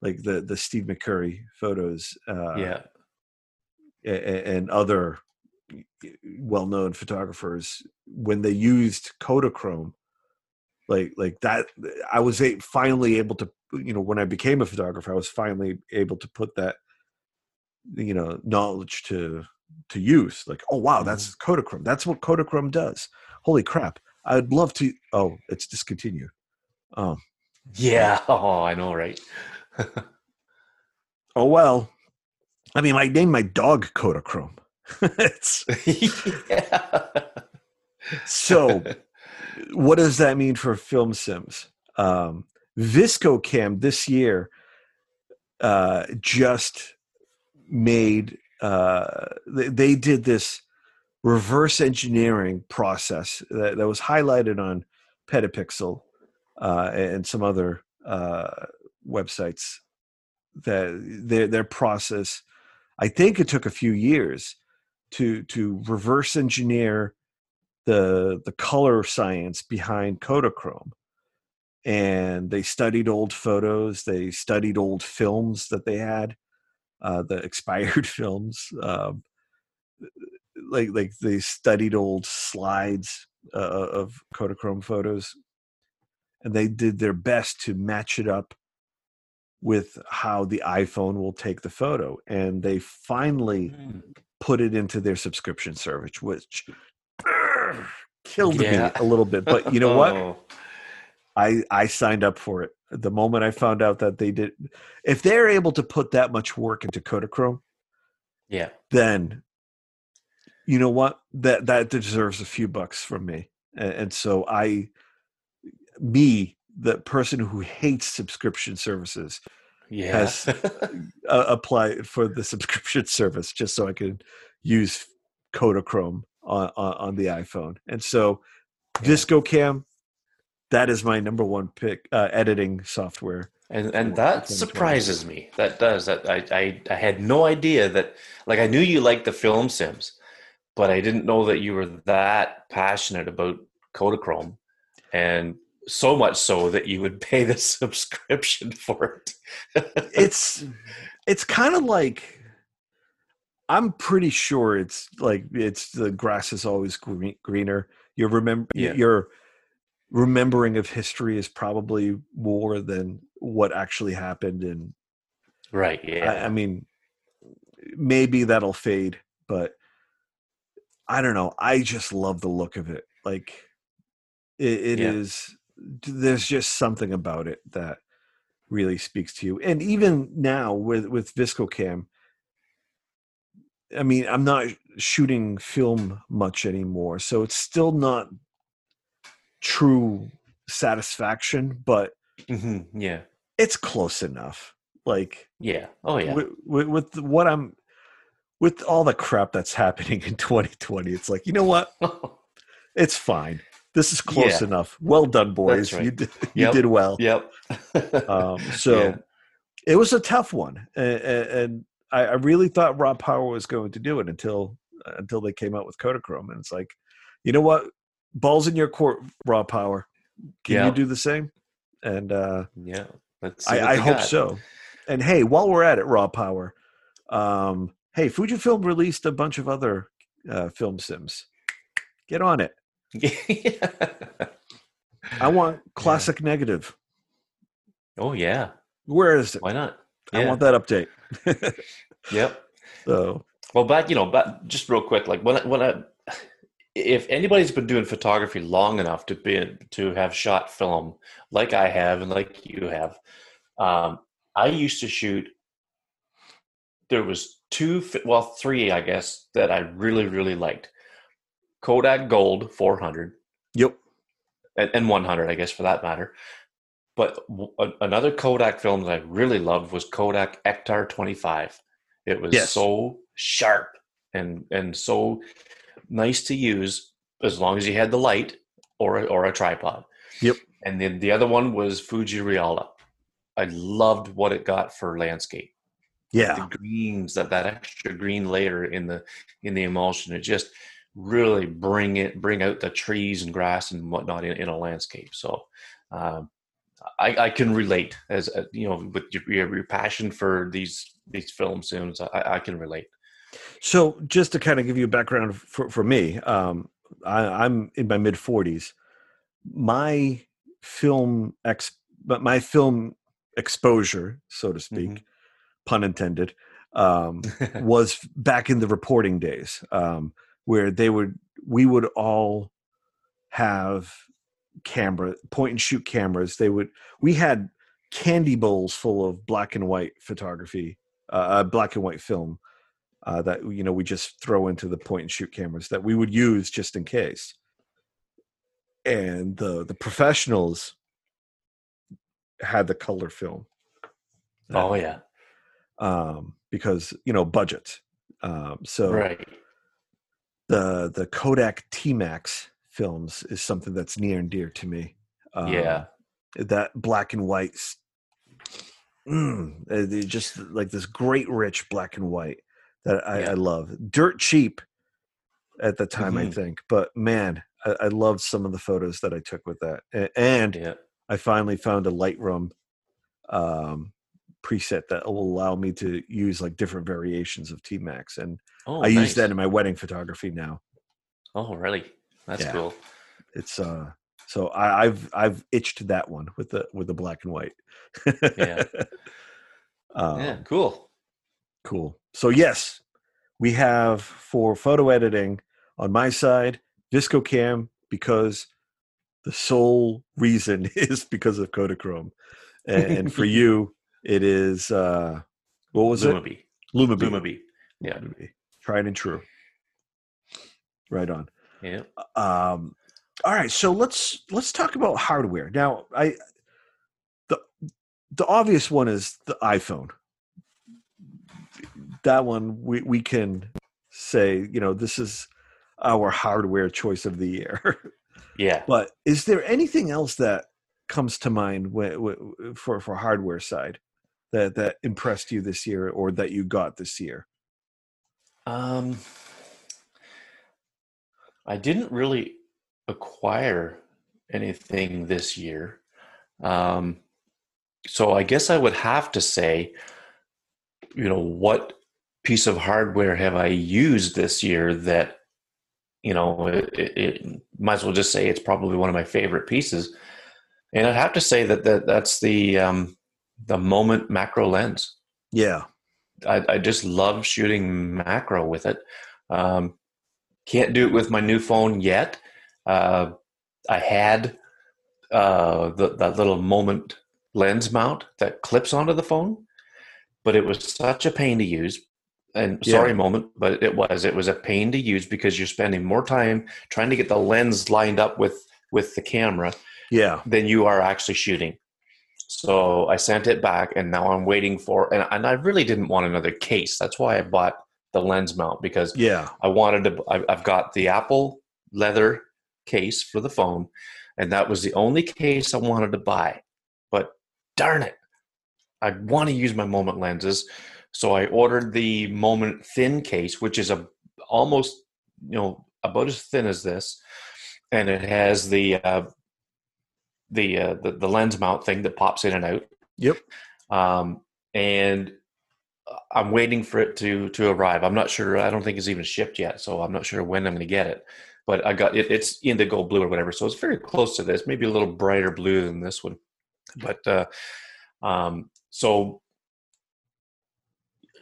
like the the Steve McCurry photos, uh, yeah. and other well-known photographers when they used Kodachrome like like that I was a, finally able to you know when I became a photographer I was finally able to put that you know knowledge to to use like oh wow that's Kodachrome. That's what Kodachrome does. Holy crap I'd love to oh it's discontinued oh Yeah. Oh, I know, right? oh well I mean I named my dog Kodachrome it's yeah. so what does that mean for film sims um VSCO Cam this year uh just made uh they, they did this reverse engineering process that, that was highlighted on petapixel uh and some other uh websites that their their process i think it took a few years to to reverse engineer the the color science behind Kodachrome. And they studied old photos. They studied old films that they had, uh, the expired films. Um, like like they studied old slides uh, of Kodachrome photos, and they did their best to match it up with how the iPhone will take the photo. And they finally Mm. put it into their subscription service, which uh, killed Yeah. me a little bit. But you know what? Oh, I I signed up for it the moment I found out that they did. If they're able to put that much work into Kodachrome, yeah. then you know what that that deserves a few bucks from me. And, and so I, me, the person who hates subscription services, Yeah. Has- uh, apply for the subscription service just so I can use Kodachrome on, on on the iPhone. And so Yeah. VSCO Cam, that is my number one pick uh, editing software. and and that surprises me. That does. That I, I I had no idea that. Like I knew you liked the film sims, but I didn't know that you were that passionate about Kodachrome, and so much so that you would pay the subscription for it. It's it's kind of like I'm pretty sure it's like it's the grass is always green, greener. Your remember Yeah. your remembering of history is probably more than what actually happened and right. I, Yeah. I mean, maybe that'll fade, but I don't know. I just love the look of it. Like it, it Yeah. is. There's just something about it that really speaks to you. And even now with with VSCO Cam, I mean, I'm not shooting film much anymore, so it's still not true satisfaction, but hmm Yeah. it's close enough. Like Yeah. Oh yeah. with, with, with what I'm with all the crap that's happening in 2020, it's like you know what? It's fine. This is close Yeah. enough. Well done, boys. right. You did you Yep. did well. yep. Um, so Yeah. it was a tough one, and, and I, I really thought Raw Power was going to do it until until they came out with Kodachrome, and it's like, you know what? Balls in your court, Raw Power. Can you do the same? And uh, yeah. Let's see I, I hope so. And hey, while we're at it, Raw Power, um, hey, Fujifilm released a bunch of other uh, film sims. Get on it. yeah. I want classic negative. oh yeah. Where is it? Why not? I want that update. Yep. so Well, back you know, but just real quick, like when I, when I, if anybody's been doing photography long enough to be to have shot film, like I have and like you have, um, I used to shoot. There was two, well, three, I guess, that I really really liked. Kodak Gold 400 yep. and, and 100, I guess, for that matter. But w- another Kodak film that I really loved was Kodak Ektar 25. It was Yes. so sharp and and so nice to use. as long as you had the light or or a tripod. Yep. And then the other one was Fuji Reala. I loved what it got for landscape. Yeah. The greens that that extra green layer in the in the emulsion it just really bring it bring out the trees and grass and whatnot in, in a landscape. So um, I, I can relate as uh, you know with your, your passion for these these film sims. I, I can relate. So just to kind of give you a background for, for me, um, I, am in my mid forties. My film ex, but my film exposure, so to speak, mm-hmm. Pun intended, um, was back in the reporting days, um, where they would we would all have camera point and shoot cameras. They would we had candy bowls full of black and white photography, uh, uh black and white film uh, that you know we just throw into the point and shoot cameras that we would use just in case. And the the professionals had the color film. Oh yeah, um, because you know budget. Um, so right. the the Kodak T Max films is something that's near and dear to me. Um, yeah, that black and white. Mm, just like this great rich black and white that I, yeah. I love. Dirt cheap at the time, mm-hmm. I think, but man, I, I loved some of the photos that I took with that. And yeah. I finally found a Lightroom um, preset that will allow me to use like different variations of T Max, and oh, I nice. use that in my wedding photography now. Oh, really? That's yeah. cool. It's uh, so I, I've I've itched that one with the with the black and white. yeah. Um, yeah. Cool. Cool. So yes, we have for photo editing on my side VSCO Cam because the sole reason is because of Kodachrome, and for you it is uh, what was Lumibee. it? Lumibee. Lumibee. Yeah. Lumibee. Tried and true. Right on. Yeah. Um, all right, so let's let's talk about hardware now. I the the obvious one is the iPhone that one we, we can say, you know, this is our hardware choice of the year. yeah. But is there anything else that comes to mind for for hardware side that that impressed you this year or that you got this year? Um, I didn't really acquire anything this year. Um, so I guess I would have to say, you know, what piece of hardware have I used this year that you know it, it, it, might as well just say it's probably one of my favorite pieces and i'd have to say that, that that's the um, the moment macro lens. Yeah. I, I just love shooting macro with it. Um, can't do it with my new phone yet. Uh, i had uh, the, that little moment lens mount that clips onto the phone but it was such a pain to use. And sorry yeah. moment but it was it was a pain to use because you're spending more time trying to get the lens lined up with with the camera yeah. than you are actually shooting so i sent it back and now i'm waiting for and, and i really didn't want another case. That's why i bought the lens mount because yeah. I wanted to I, i've got the apple leather case for the phone and that was the only case i wanted to buy. But darn it i want to use my moment lenses. So I ordered the Moment Thin case, which is a almost you know about as thin as this, and it has the uh, the, uh, the the lens mount thing that pops in and out. Yep. Um, and I'm waiting for it to to arrive. I'm not sure. I don't think it's even shipped yet, so I'm not sure when I'm going to get it. But I got it. It's indigo blue or whatever, so it's very close to this. Maybe a little brighter blue than this one. But uh, um, so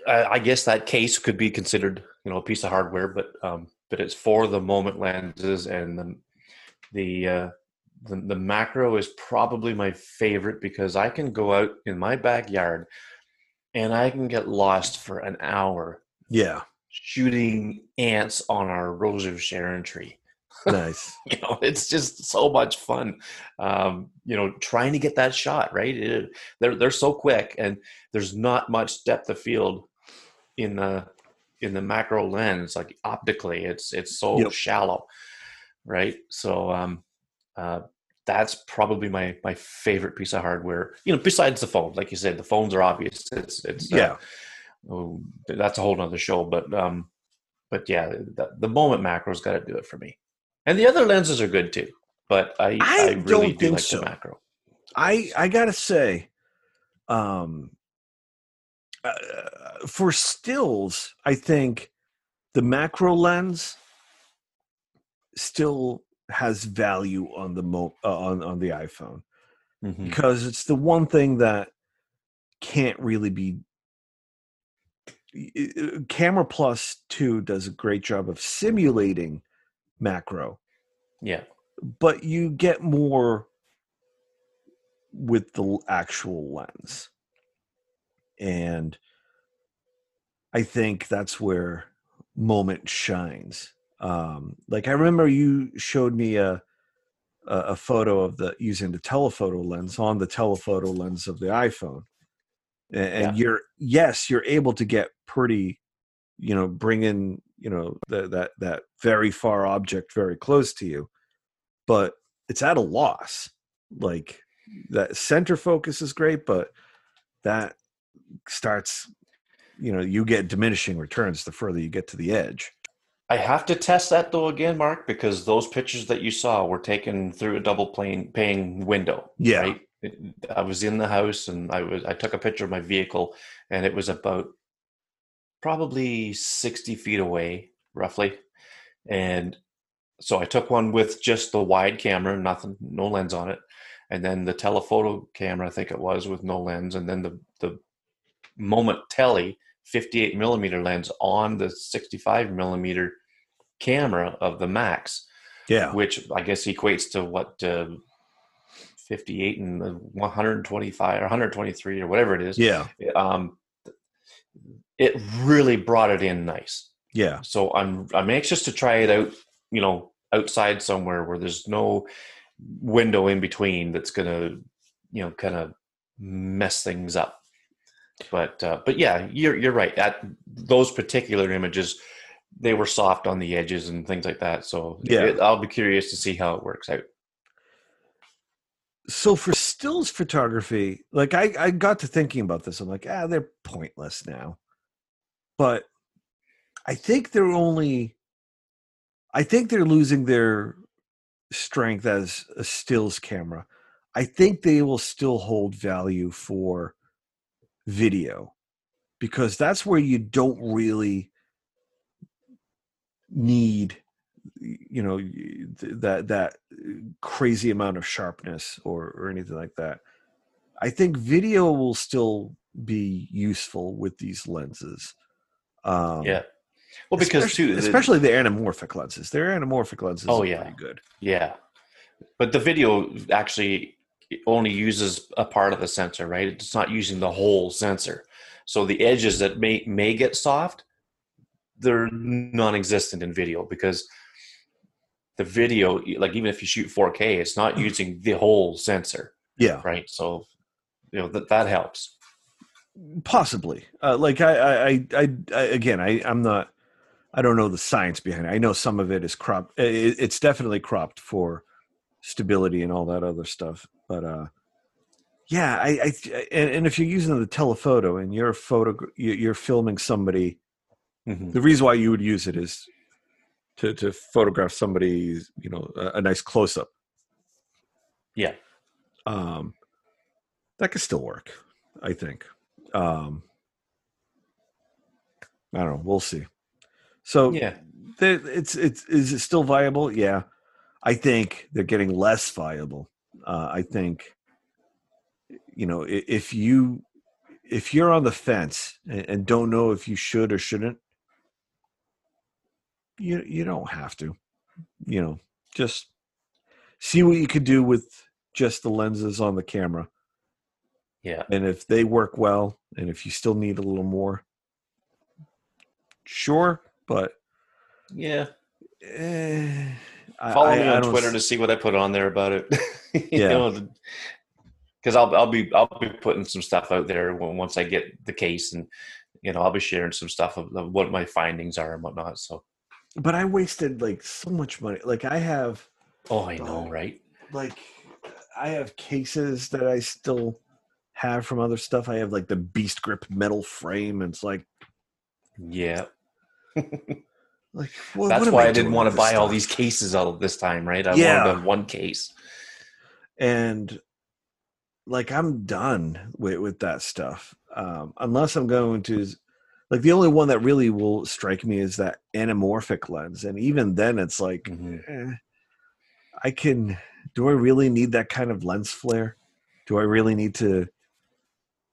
I guess that case could be considered, you know, a piece of hardware, but um, but it's for the moment lenses and the the, uh, the the macro is probably my favorite because I can go out in my backyard and I can get lost for an hour. Yeah, shooting ants on our Rose of Sharon tree. Nice. you know, it's just so much fun. Um, you know, trying to get that shot right. It, they're they're so quick, and there's not much depth of field in the in the macro lens like optically it's it's so yep. shallow right? So um, uh, that's probably my my favorite piece of hardware. You know, besides the phone, like you said, the phones are obvious. It's it's uh, Yeah. oh, that's a whole nother show. But um, but yeah, the, the moment macro's got to do it for me. And the other lenses are good too. But I I I, really do think like so. the macro. I I gotta say, um, uh, for stills, I think the macro lens still has value on the mo uh, on on the iPhone Mhm. because it's the one thing that can't really be. i- Camera Plus Two does a great job of simulating macro, Yeah, but you get more with the actual lens. And I think that's where moment shines. Um, like I remember you showed me a a, photo of the using the telephoto lens on the telephoto lens of the iPhone. And, Yeah. you're yes, you're able to get pretty, you know, bring in, you know, the, that that very far object very close to you, but it's at a loss. Like that center focus is great, but that starts, you know, you get diminishing returns the further you get to the edge. I have to test that though again, Marc, because those pictures that you saw were taken through a double plane paying window. Yeah. Right? I was in the house and I was I took a picture of my vehicle and it was about probably 60 feet away, roughly. And so I took one with just the wide camera, nothing, no lens on it. And then the telephoto camera, I think it was, with no lens, and then the the moment telly 58 millimeter lens on the 65 millimeter camera of the max Yeah. which i guess equates to what uh, 58 and 125 or 123 or whatever it is Yeah. um, it really brought it in nice Yeah. so i'm i'm anxious to try it out you know outside somewhere where there's no window in between that's gonna you know kind of mess things up but uh, but yeah you're you're right at those particular images they were soft on the edges and things like that so Yeah. it, i'll be curious to see how it works out So for stills photography, like I, I got to thinking about this. I'm like, ah, they're pointless now. But I think they're only I think they're losing their strength as a stills camera. I think they will still hold value for video because that's where you don't really need you know that that crazy amount of sharpness or or anything like that. I think video will still be useful with these lenses um yeah. Well because especially, too the- especially the anamorphic lenses. Their anamorphic lenses Oh, are yeah. pretty good. Yeah, but the video actually only uses a part of the sensor, right? It's not using the whole sensor. So the edges that may may get soft, they're non-existent in video because the video, like even if you shoot 4K, it's not using the whole sensor, yeah right? So you know that that helps. possibly uh, like I, I I I I again I I'm not I don't know the science behind it. I know some of it is cropped. It's definitely cropped for stability and all that other stuff. But uh, yeah, I, I and, and if you're using the telephoto and you're photo you- you're filming somebody, Mhm. the reason why you would use it is to to photograph somebody's you know a, a nice close up. Yeah. Um, that could still work, I think. Um, I don't know. We'll see. So Yeah, it's it's is it still viable? Yeah, I think they're getting less viable. Uh, I think you know if you if you're on the fence and, don't know if you should or shouldn't, you you don't have to. You know, just see what you could do with just the lenses on the camera, yeah. and if they work well, and if you still need a little more, sure. But Yeah, Eh, follow I- me on Twitter s- to see what I put on there about it. Yeah. because I'll I'll be I'll be putting some stuff out there once I get the case, and you know I'll be sharing some stuff of, of what my findings are and whatnot. So but I wasted like so much money. Like I have Oh, I know, right? like I have cases that I still have from other stuff. I have like the Beast Grip metal frame, and it's like Yeah. like well, That's what why I, doing didn't want to buy all these cases all this time, right? I Yeah. wanted one case. and like I'm done with with that stuff. Um, unless I'm going to like the only one that really will strike me is that anamorphic lens, and even then, it's like Mhm. eh, I can. Do I really need that kind of lens flare? Do I really need to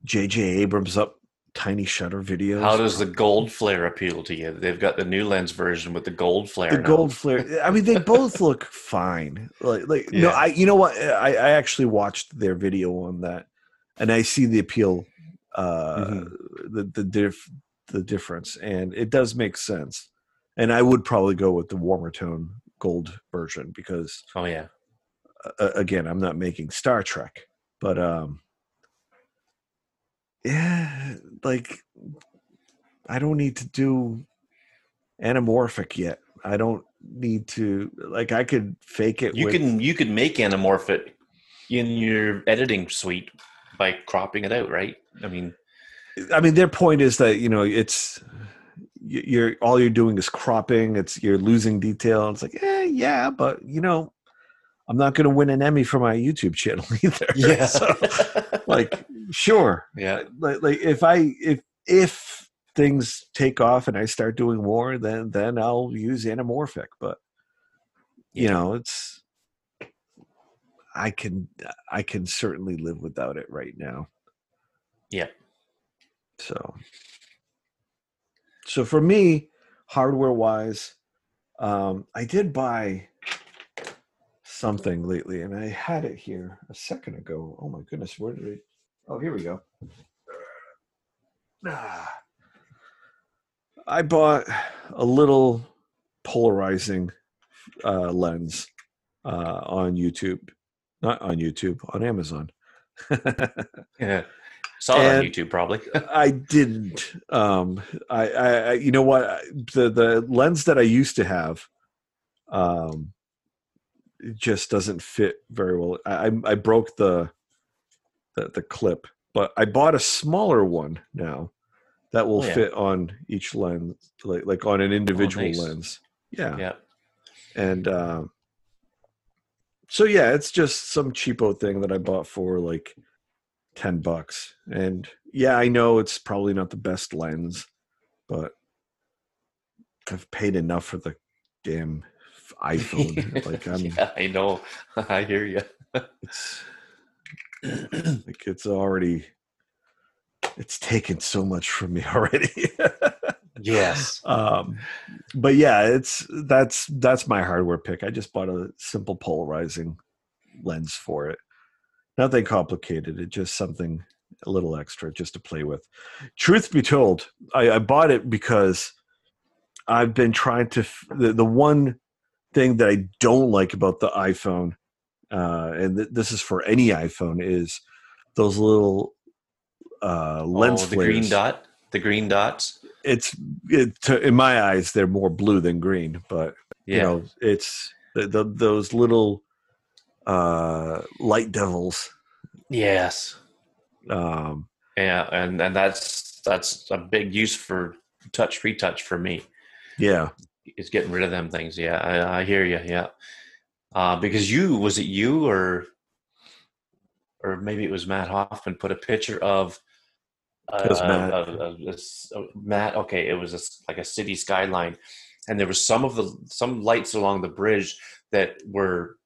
J.J. Abrams up tiny shutter videos? How does the gold flare appeal to you? They've got the new lens version with the gold flare. the now. gold flare? I mean, they both look fine. Like, like no, I. You know what? I, I actually watched their video on that, and I see the appeal, uh, Mhm. the the diff, the difference, and it does make sense. And I would probably go with the warmer tone gold version because Oh yeah. uh, again, I'm not making Star Trek, but um, yeah, like I don't need to do anamorphic yet. I don't need to like I could fake it. You with, can you can make anamorphic in your editing suite by cropping it out, right? I mean, I mean, their point is that you know it's you're all you're doing is cropping. It's you're losing detail. It's like, eh, yeah, but you know, I'm not going to win an Emmy for my YouTube channel either. So, like, sure, yeah. like, like if I if if things take off and I start doing more, then then I'll use anamorphic. But you Yeah. know, it's I can I can certainly live without it right now. Yeah. So so for me, hardware wise, um, I did buy something lately, and I had it here a second ago. Oh my goodness, where did it? Oh, here we go. Ah. I bought a little polarizing uh, lens uh, on YouTube, not on YouTube, on Amazon. Yeah. Saw it on YouTube probably. I didn't. Um, I, I, I, you know what? I- The the lens that I used to have, um, it just doesn't fit very well. I, I- broke the, the the clip, but I bought a smaller one now that will Oh, yeah. fit on each lens, like like on an individual nice. lens. Yeah, yeah. and um, so yeah, it's just some cheapo thing that I bought for like ten bucks. And yeah, I know it's probably not the best lens, but I've paid enough for the damn iPhone. like I'm, yeah, I know. I hear you. it's like it's already, it's taken so much from me already. Yes. um but yeah it's that's that's my hardware pick i just bought a simple polarizing lens for it nothing complicated it's just something a little extra just to play with truth be told i, I bought it because i've been trying to f- the, the one thing that i don't like about the iphone uh and th- this is for any iphone is those little uh lens oh, the flares green dot. The green dots. it's it, to, in my eyes they're more blue than green but Yeah. you know it's the, the, those little uh light devils yes. um Yeah, and and that's that's a big use for TouchRetouch for me. yeah Is getting rid of them things. Yeah, I, I hear you. Yeah, uh, because you was it you or or maybe it was Matt Hoffman put a picture of. Uh, Matt. of- of this- uh, Matt. Okay, it was a like a city skyline, and there was some of the some lights along the bridge that were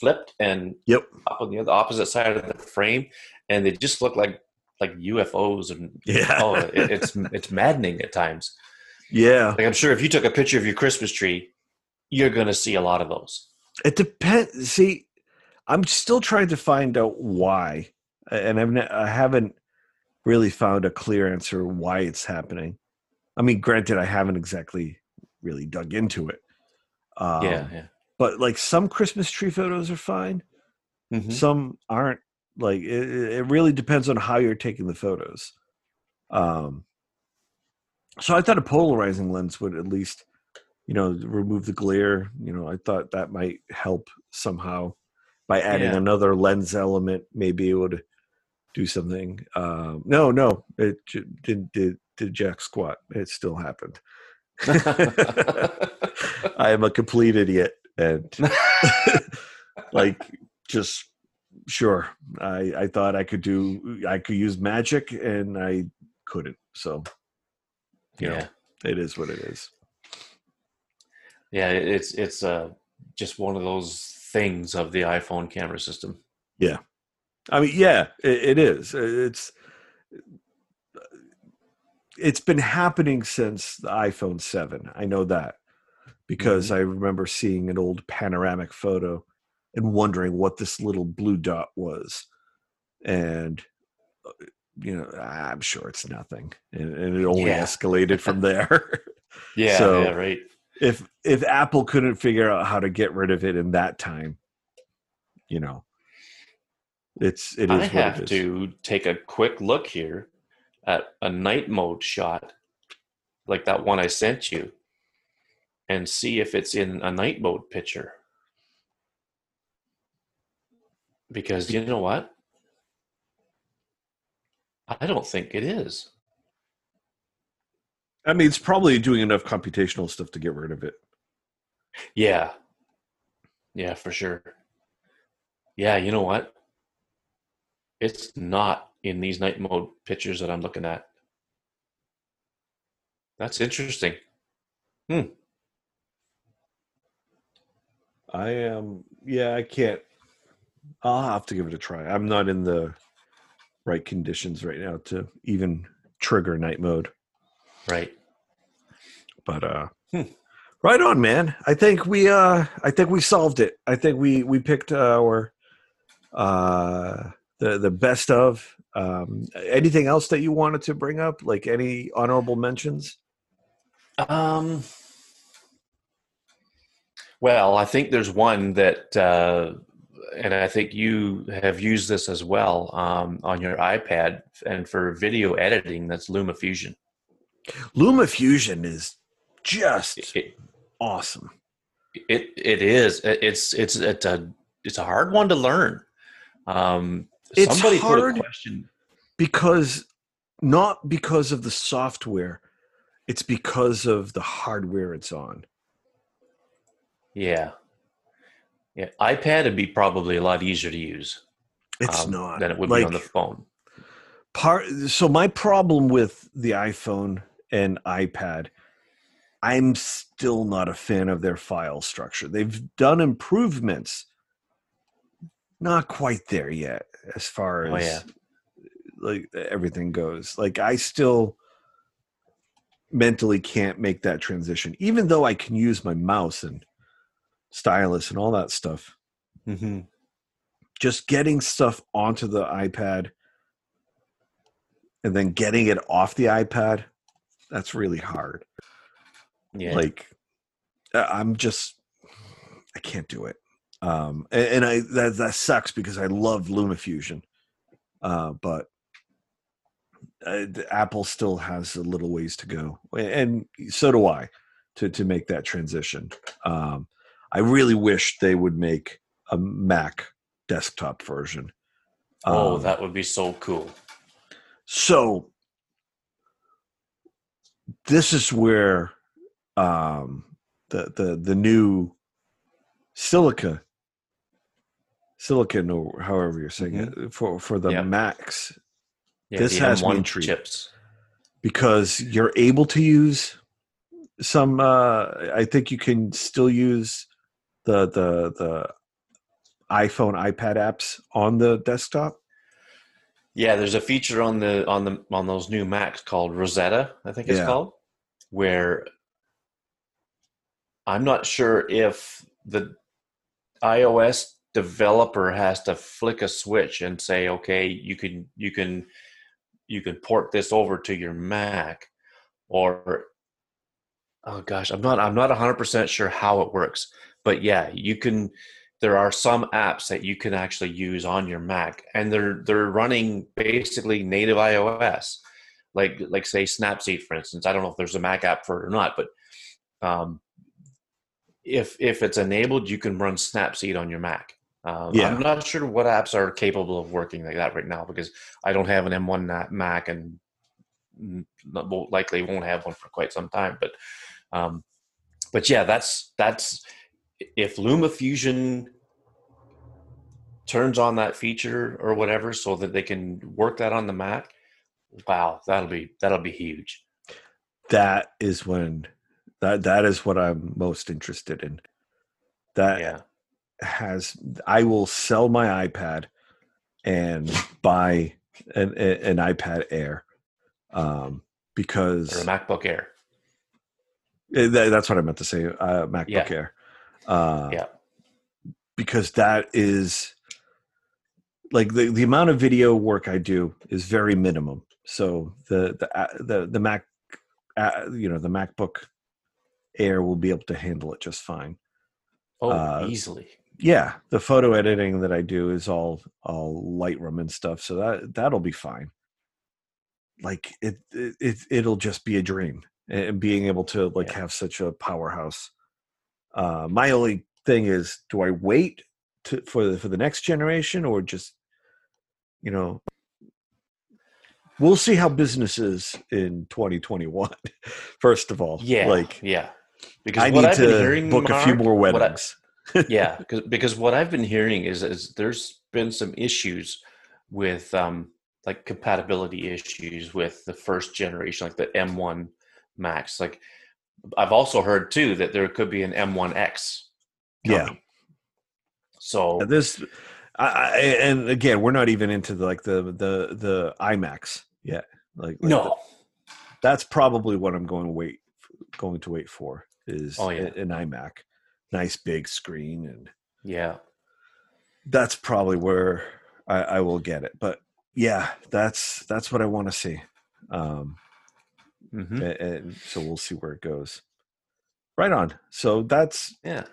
flipped and Yep. up on the other opposite side of the frame, and they just looked like like UFOs and Yeah. oh, it, it's it's maddening at times. Yeah Like I'm sure if you took a picture of your Christmas tree, you're going to see a lot of those. it depends see i'm still trying to find out why and i've ne- i haven't really found a clear answer why it's happening i mean granted i haven't exactly really dug into it um, yeah, yeah. but like some christmas tree photos are fine Mhm. some aren't like it, it it really depends on how you're taking the photos um so i thought a polarizing lens would at least you know, remove the glare. You know, I thought that might help somehow by adding Yeah. another lens element. Maybe it would do something. Um, no, no, it j- did did did jack squat. It still happened. I am a complete idiot, and like just sure. I I thought I could do. I could use magic, and I couldn't. So you know, yeah, it is what it is. yeah. It's it's uh, just one of those things of the iPhone camera system. Yeah, I mean, yeah, it, it is. It's it's been happening since the iPhone 7. I know that because I remember seeing an old panoramic photo and wondering what this little blue dot was. And uh, you know, I'm sure it's nothing. And, and it only Yeah. escalated from there. Yeah, So- yeah, right. if if Apple couldn't figure out how to get rid of it in that time, you know, it's it is I have it is. to take a quick look here at a night mode shot, like that one I sent you, and see if it's in a night mode picture. Because you know what? I don't think it is. I mean, it's probably doing enough computational stuff to get rid of it. Yeah. Yeah, for sure. Yeah, you know what? It's not in these night mode pictures that I'm looking at. That's interesting. Hmm. I am, yeah, I can't. I'll have to give it a try. I'm not in the right conditions right now to even trigger night mode. Right. But uh, Hmm. right on, man. I think we uh, I think we solved it. I think we we picked our uh the the best of. Um, anything else that you wanted to bring up? Like any honorable mentions? Um well, I think there's one that uh and I think you have used this as well um, on your iPad and for video editing. That's LumaFusion. LumaFusion is just It, awesome. It it is. It's it's it's a it's a hard one to learn. Um, It's somebody hard. question. because not because of the software it's because of the hardware it's on Yeah, yeah. iPad would be probably a lot easier to use it's um, not than it would like be on the phone. part so my problem with the iphone and ipad i'm still not a fan of their file structure they've done improvements not quite there yet as far as Oh, yeah. like everything goes like i still mentally can't make that transition even though i can use my mouse and stylus and all that stuff. Mm-hmm. just getting stuff onto the ipad and then getting it off the ipad that's really hard. Yeah, like i'm just i can't do it. Um and, and i that, that sucks because i love lumafusion uh but uh, apple still has a little ways to go and so do i to to make that transition. Um i really wish they would make a mac desktop version oh, Um, that would be so cool. so this is where um, the the the new silica silicon or however you're saying it for for the Yeah. Macs Yeah, this the has me M1 intrigued. chips. because you're able to use some uh I think you can still use the the the iPhone iPad apps on the desktop Yeah, there's a feature on the on the on those new Macs called Rosetta, I think it's Yeah. called, where I'm not sure if the iOS developer has to flick a switch and say, okay, you can you can you can port this over to your Mac, or oh gosh, I'm not I'm not 100 percent sure how it works, but yeah, you can. There are some apps that you can actually use on your Mac, and they're they're running basically native iOS, like like say Snapseed, for instance. I don't know if there's a Mac app for it or not, but um, if if it's enabled, you can run Snapseed on your Mac. Um, Yeah. I'm not sure what apps are capable of working like that right now because I don't have an M1 Mac and n- not- will likely won't have one for quite some time. But um, but yeah, that's that's if LumaFusion turns on that feature or whatever so that they can work that on the Mac. Wow, that'll be that'll be huge. that is when that that is what I'm most interested in. That Yeah. has I will sell my iPad and buy an, an iPad Air um, because Or a MacBook Air. Eh, that- that's what I meant to say. Uh, MacBook Yeah. Air. Uh, Yeah. Because that is like the, the amount of video work I do is very minimum. So the the uh, the the Mac, uh, you know, the MacBook Air will be able to handle it just fine. Oh, Uh, easily. Yeah, the photo editing that I do is all all Lightroom and stuff, so that that'll be fine. Like it, it, it it'll just be a dream, and being able to like Yeah. have such a powerhouse. Uh, my only thing is, do I wait to for the for the next generation, or just, you know, we'll see how business is in 2021. First of all, Yeah. like yeah. Because I what need I've been to hearing, book a few more what I- weddings. yeah, because because what I've been hearing is is there's been some issues with um like compatibility issues with the first generation, like the M1 Macs. Like I've also heard too that there could be an M1X. Yeah. So Yeah, this I, I, and again we're not even into the, like the the the iMacs yet like, like no. that's probably what i'm going to wait going to wait for is Oh, yeah. an imac nice big screen and Yeah. that's probably where I, I will get it but yeah that's that's what i want to see um hmm a- and, so we'll see where it goes right on so that's Yeah.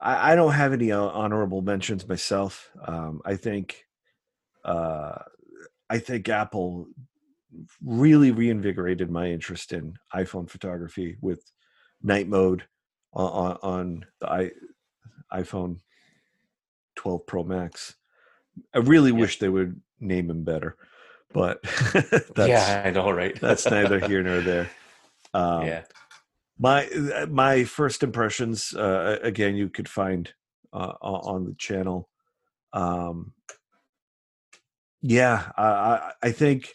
I, I don't have any uh, honorable mentions myself. Um, I think, uh, I think Apple really reinvigorated my interest in iPhone photography with night mode on, on, on the I, iPhone 12 Pro Max. I really Yeah. wish they would name him better, but that's yeah, I know, right? that's neither here nor there. Um, yeah. my uh, my first impressions uh, again you could find uh, on the channel um yeah i i I think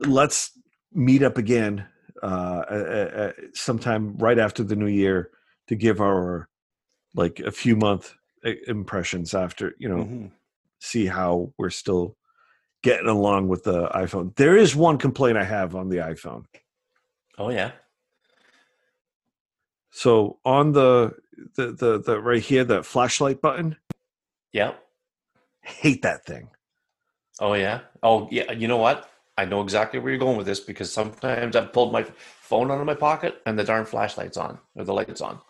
let's meet up again uh, uh, uh, sometime right after the new year to give our like a few month impressions after you know Mhm. see how we're still getting along with the iphone there is one complaint i have on the iphone Oh yeah. So on the the the, the right here, that flashlight button, Yeah. hate that thing. Oh yeah. Oh yeah. You know what? I know exactly where you're going with this because sometimes I've pulled my phone out of my pocket and the darn flashlight's on or the light's on.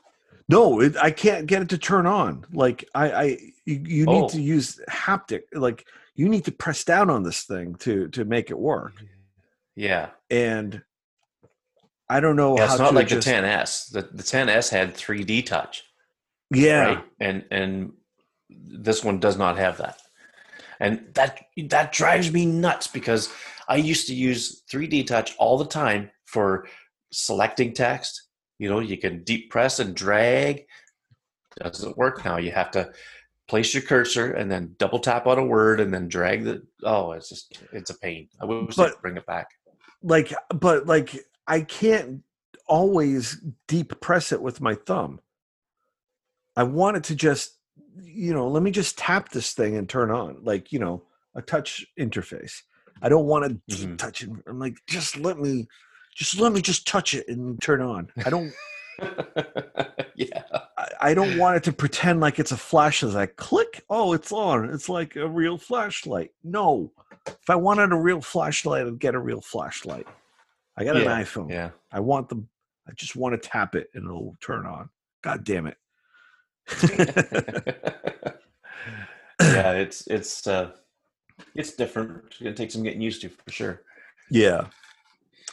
No, it, I can't get it to turn on. Like I, I you, you need Oh. to use haptic. Like you need to press down on this thing to to make it work. Yeah. And I don't know Yeah, how it's not like just, the 10s. The the 10s had 3D touch, Yeah, right? And and this one does not have that. And that that drives me nuts because I used to use 3D touch all the time for selecting text. You know, you can deep press and drag. Doesn't work now. You have to place your cursor and then double tap on a word and then drag the. Oh, it's just it's a pain. I wish But- bring it back. like but like I can't always deep press it with my thumb. I want it to just you know, let me just tap this thing and turn on like, you know, a touch interface. I don't want to deep Mhm. touch it. I'm like just let me just let me just touch it and turn on. I don't yeah. I, I don't want it to pretend like it's a flashlight. I click, oh, it's on. It's like a real flashlight. No. If I wanted a real flashlight, I'd get a real flashlight. I got Yeah, an iPhone. Yeah. I want them. I just want to tap it and it'll turn on. God damn it. yeah, it's it's uh it's different. It's gonna take some getting used to for sure. yeah.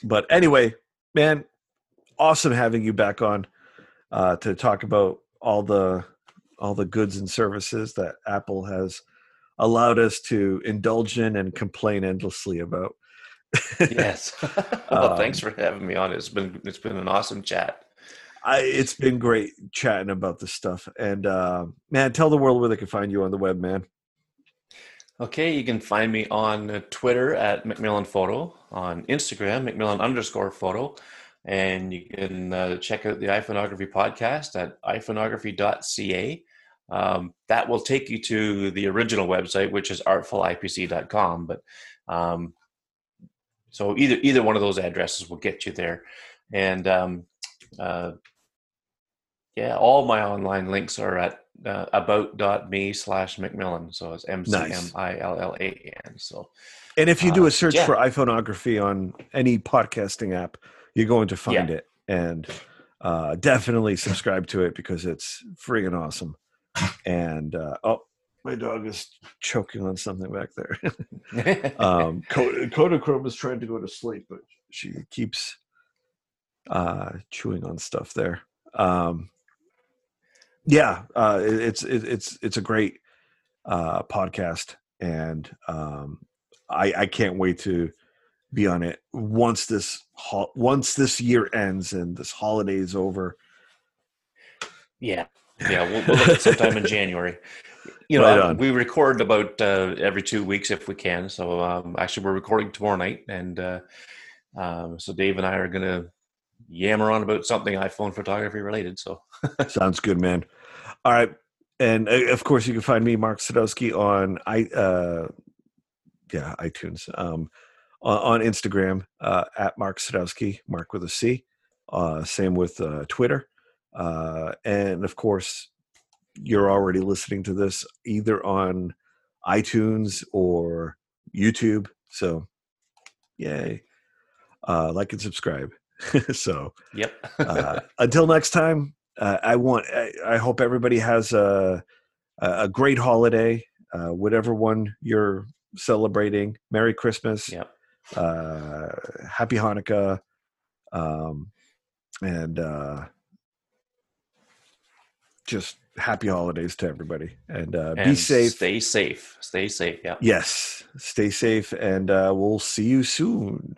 But anyway, man, awesome having you back on. uh, to talk about all the all the goods and services that Apple has allowed us to indulge in and complain endlessly about. yes. well, um, thanks for having me on. It's been it's been an awesome chat. I, it's been great chatting about this stuff. And uh, man, tell the world where they can find you on the web, man. Okay, you can find me on Twitter at McMillan Photo, on Instagram, McMillan underscore photo, and you can uh, check out the iPhoneography podcast at iPhoneography.ca. Um, that will take you to the original website, which is artfulipc.com. But um, so either either one of those addresses will get you there. And um, uh, yeah, all my online links are at uh, about.me slash McMillan. So it's M C M I L L A N. So, and if you do a uh, search yeah. for iPhoneography on any podcasting app, you're going to find yeah. it. And uh, definitely subscribe to it because it's friggin' awesome. And uh, oh, my dog is choking on something back there. um, Kodachrome is trying to go to sleep, but she keeps uh, chewing on stuff there. Um, yeah, uh, it, it's it, it's it's a great uh, podcast, and um, I, I can't wait to be on it once this ho- once this year ends and this holiday is over. Yeah, yeah, we'll, we'll look at sometime in January. You know, right we record about uh, every two weeks if we can. So um, actually, we're recording tomorrow night, and uh, um, so Dave and I are going to yammer on about something iPhone photography related. So sounds good, man. All right, and uh, of course you can find me, Marc Sadowski, on i uh, yeah iTunes, um, on, on Instagram uh, at Marc Sadowski, Mark with a C. Uh, same with uh, Twitter, uh, and of course you're already listening to this either on iTunes or YouTube. So, yay! Uh, like and subscribe. so, yep. uh, until next time, uh, I want. I, I, hope everybody has a a great holiday, uh, whatever one you're celebrating. Merry Christmas. Yep. Uh, happy Hanukkah. Um, and uh, just happy holidays to everybody. And, uh, and be safe. stay safe. Stay safe. Yeah yes. Stay safe and uh, we'll see you soon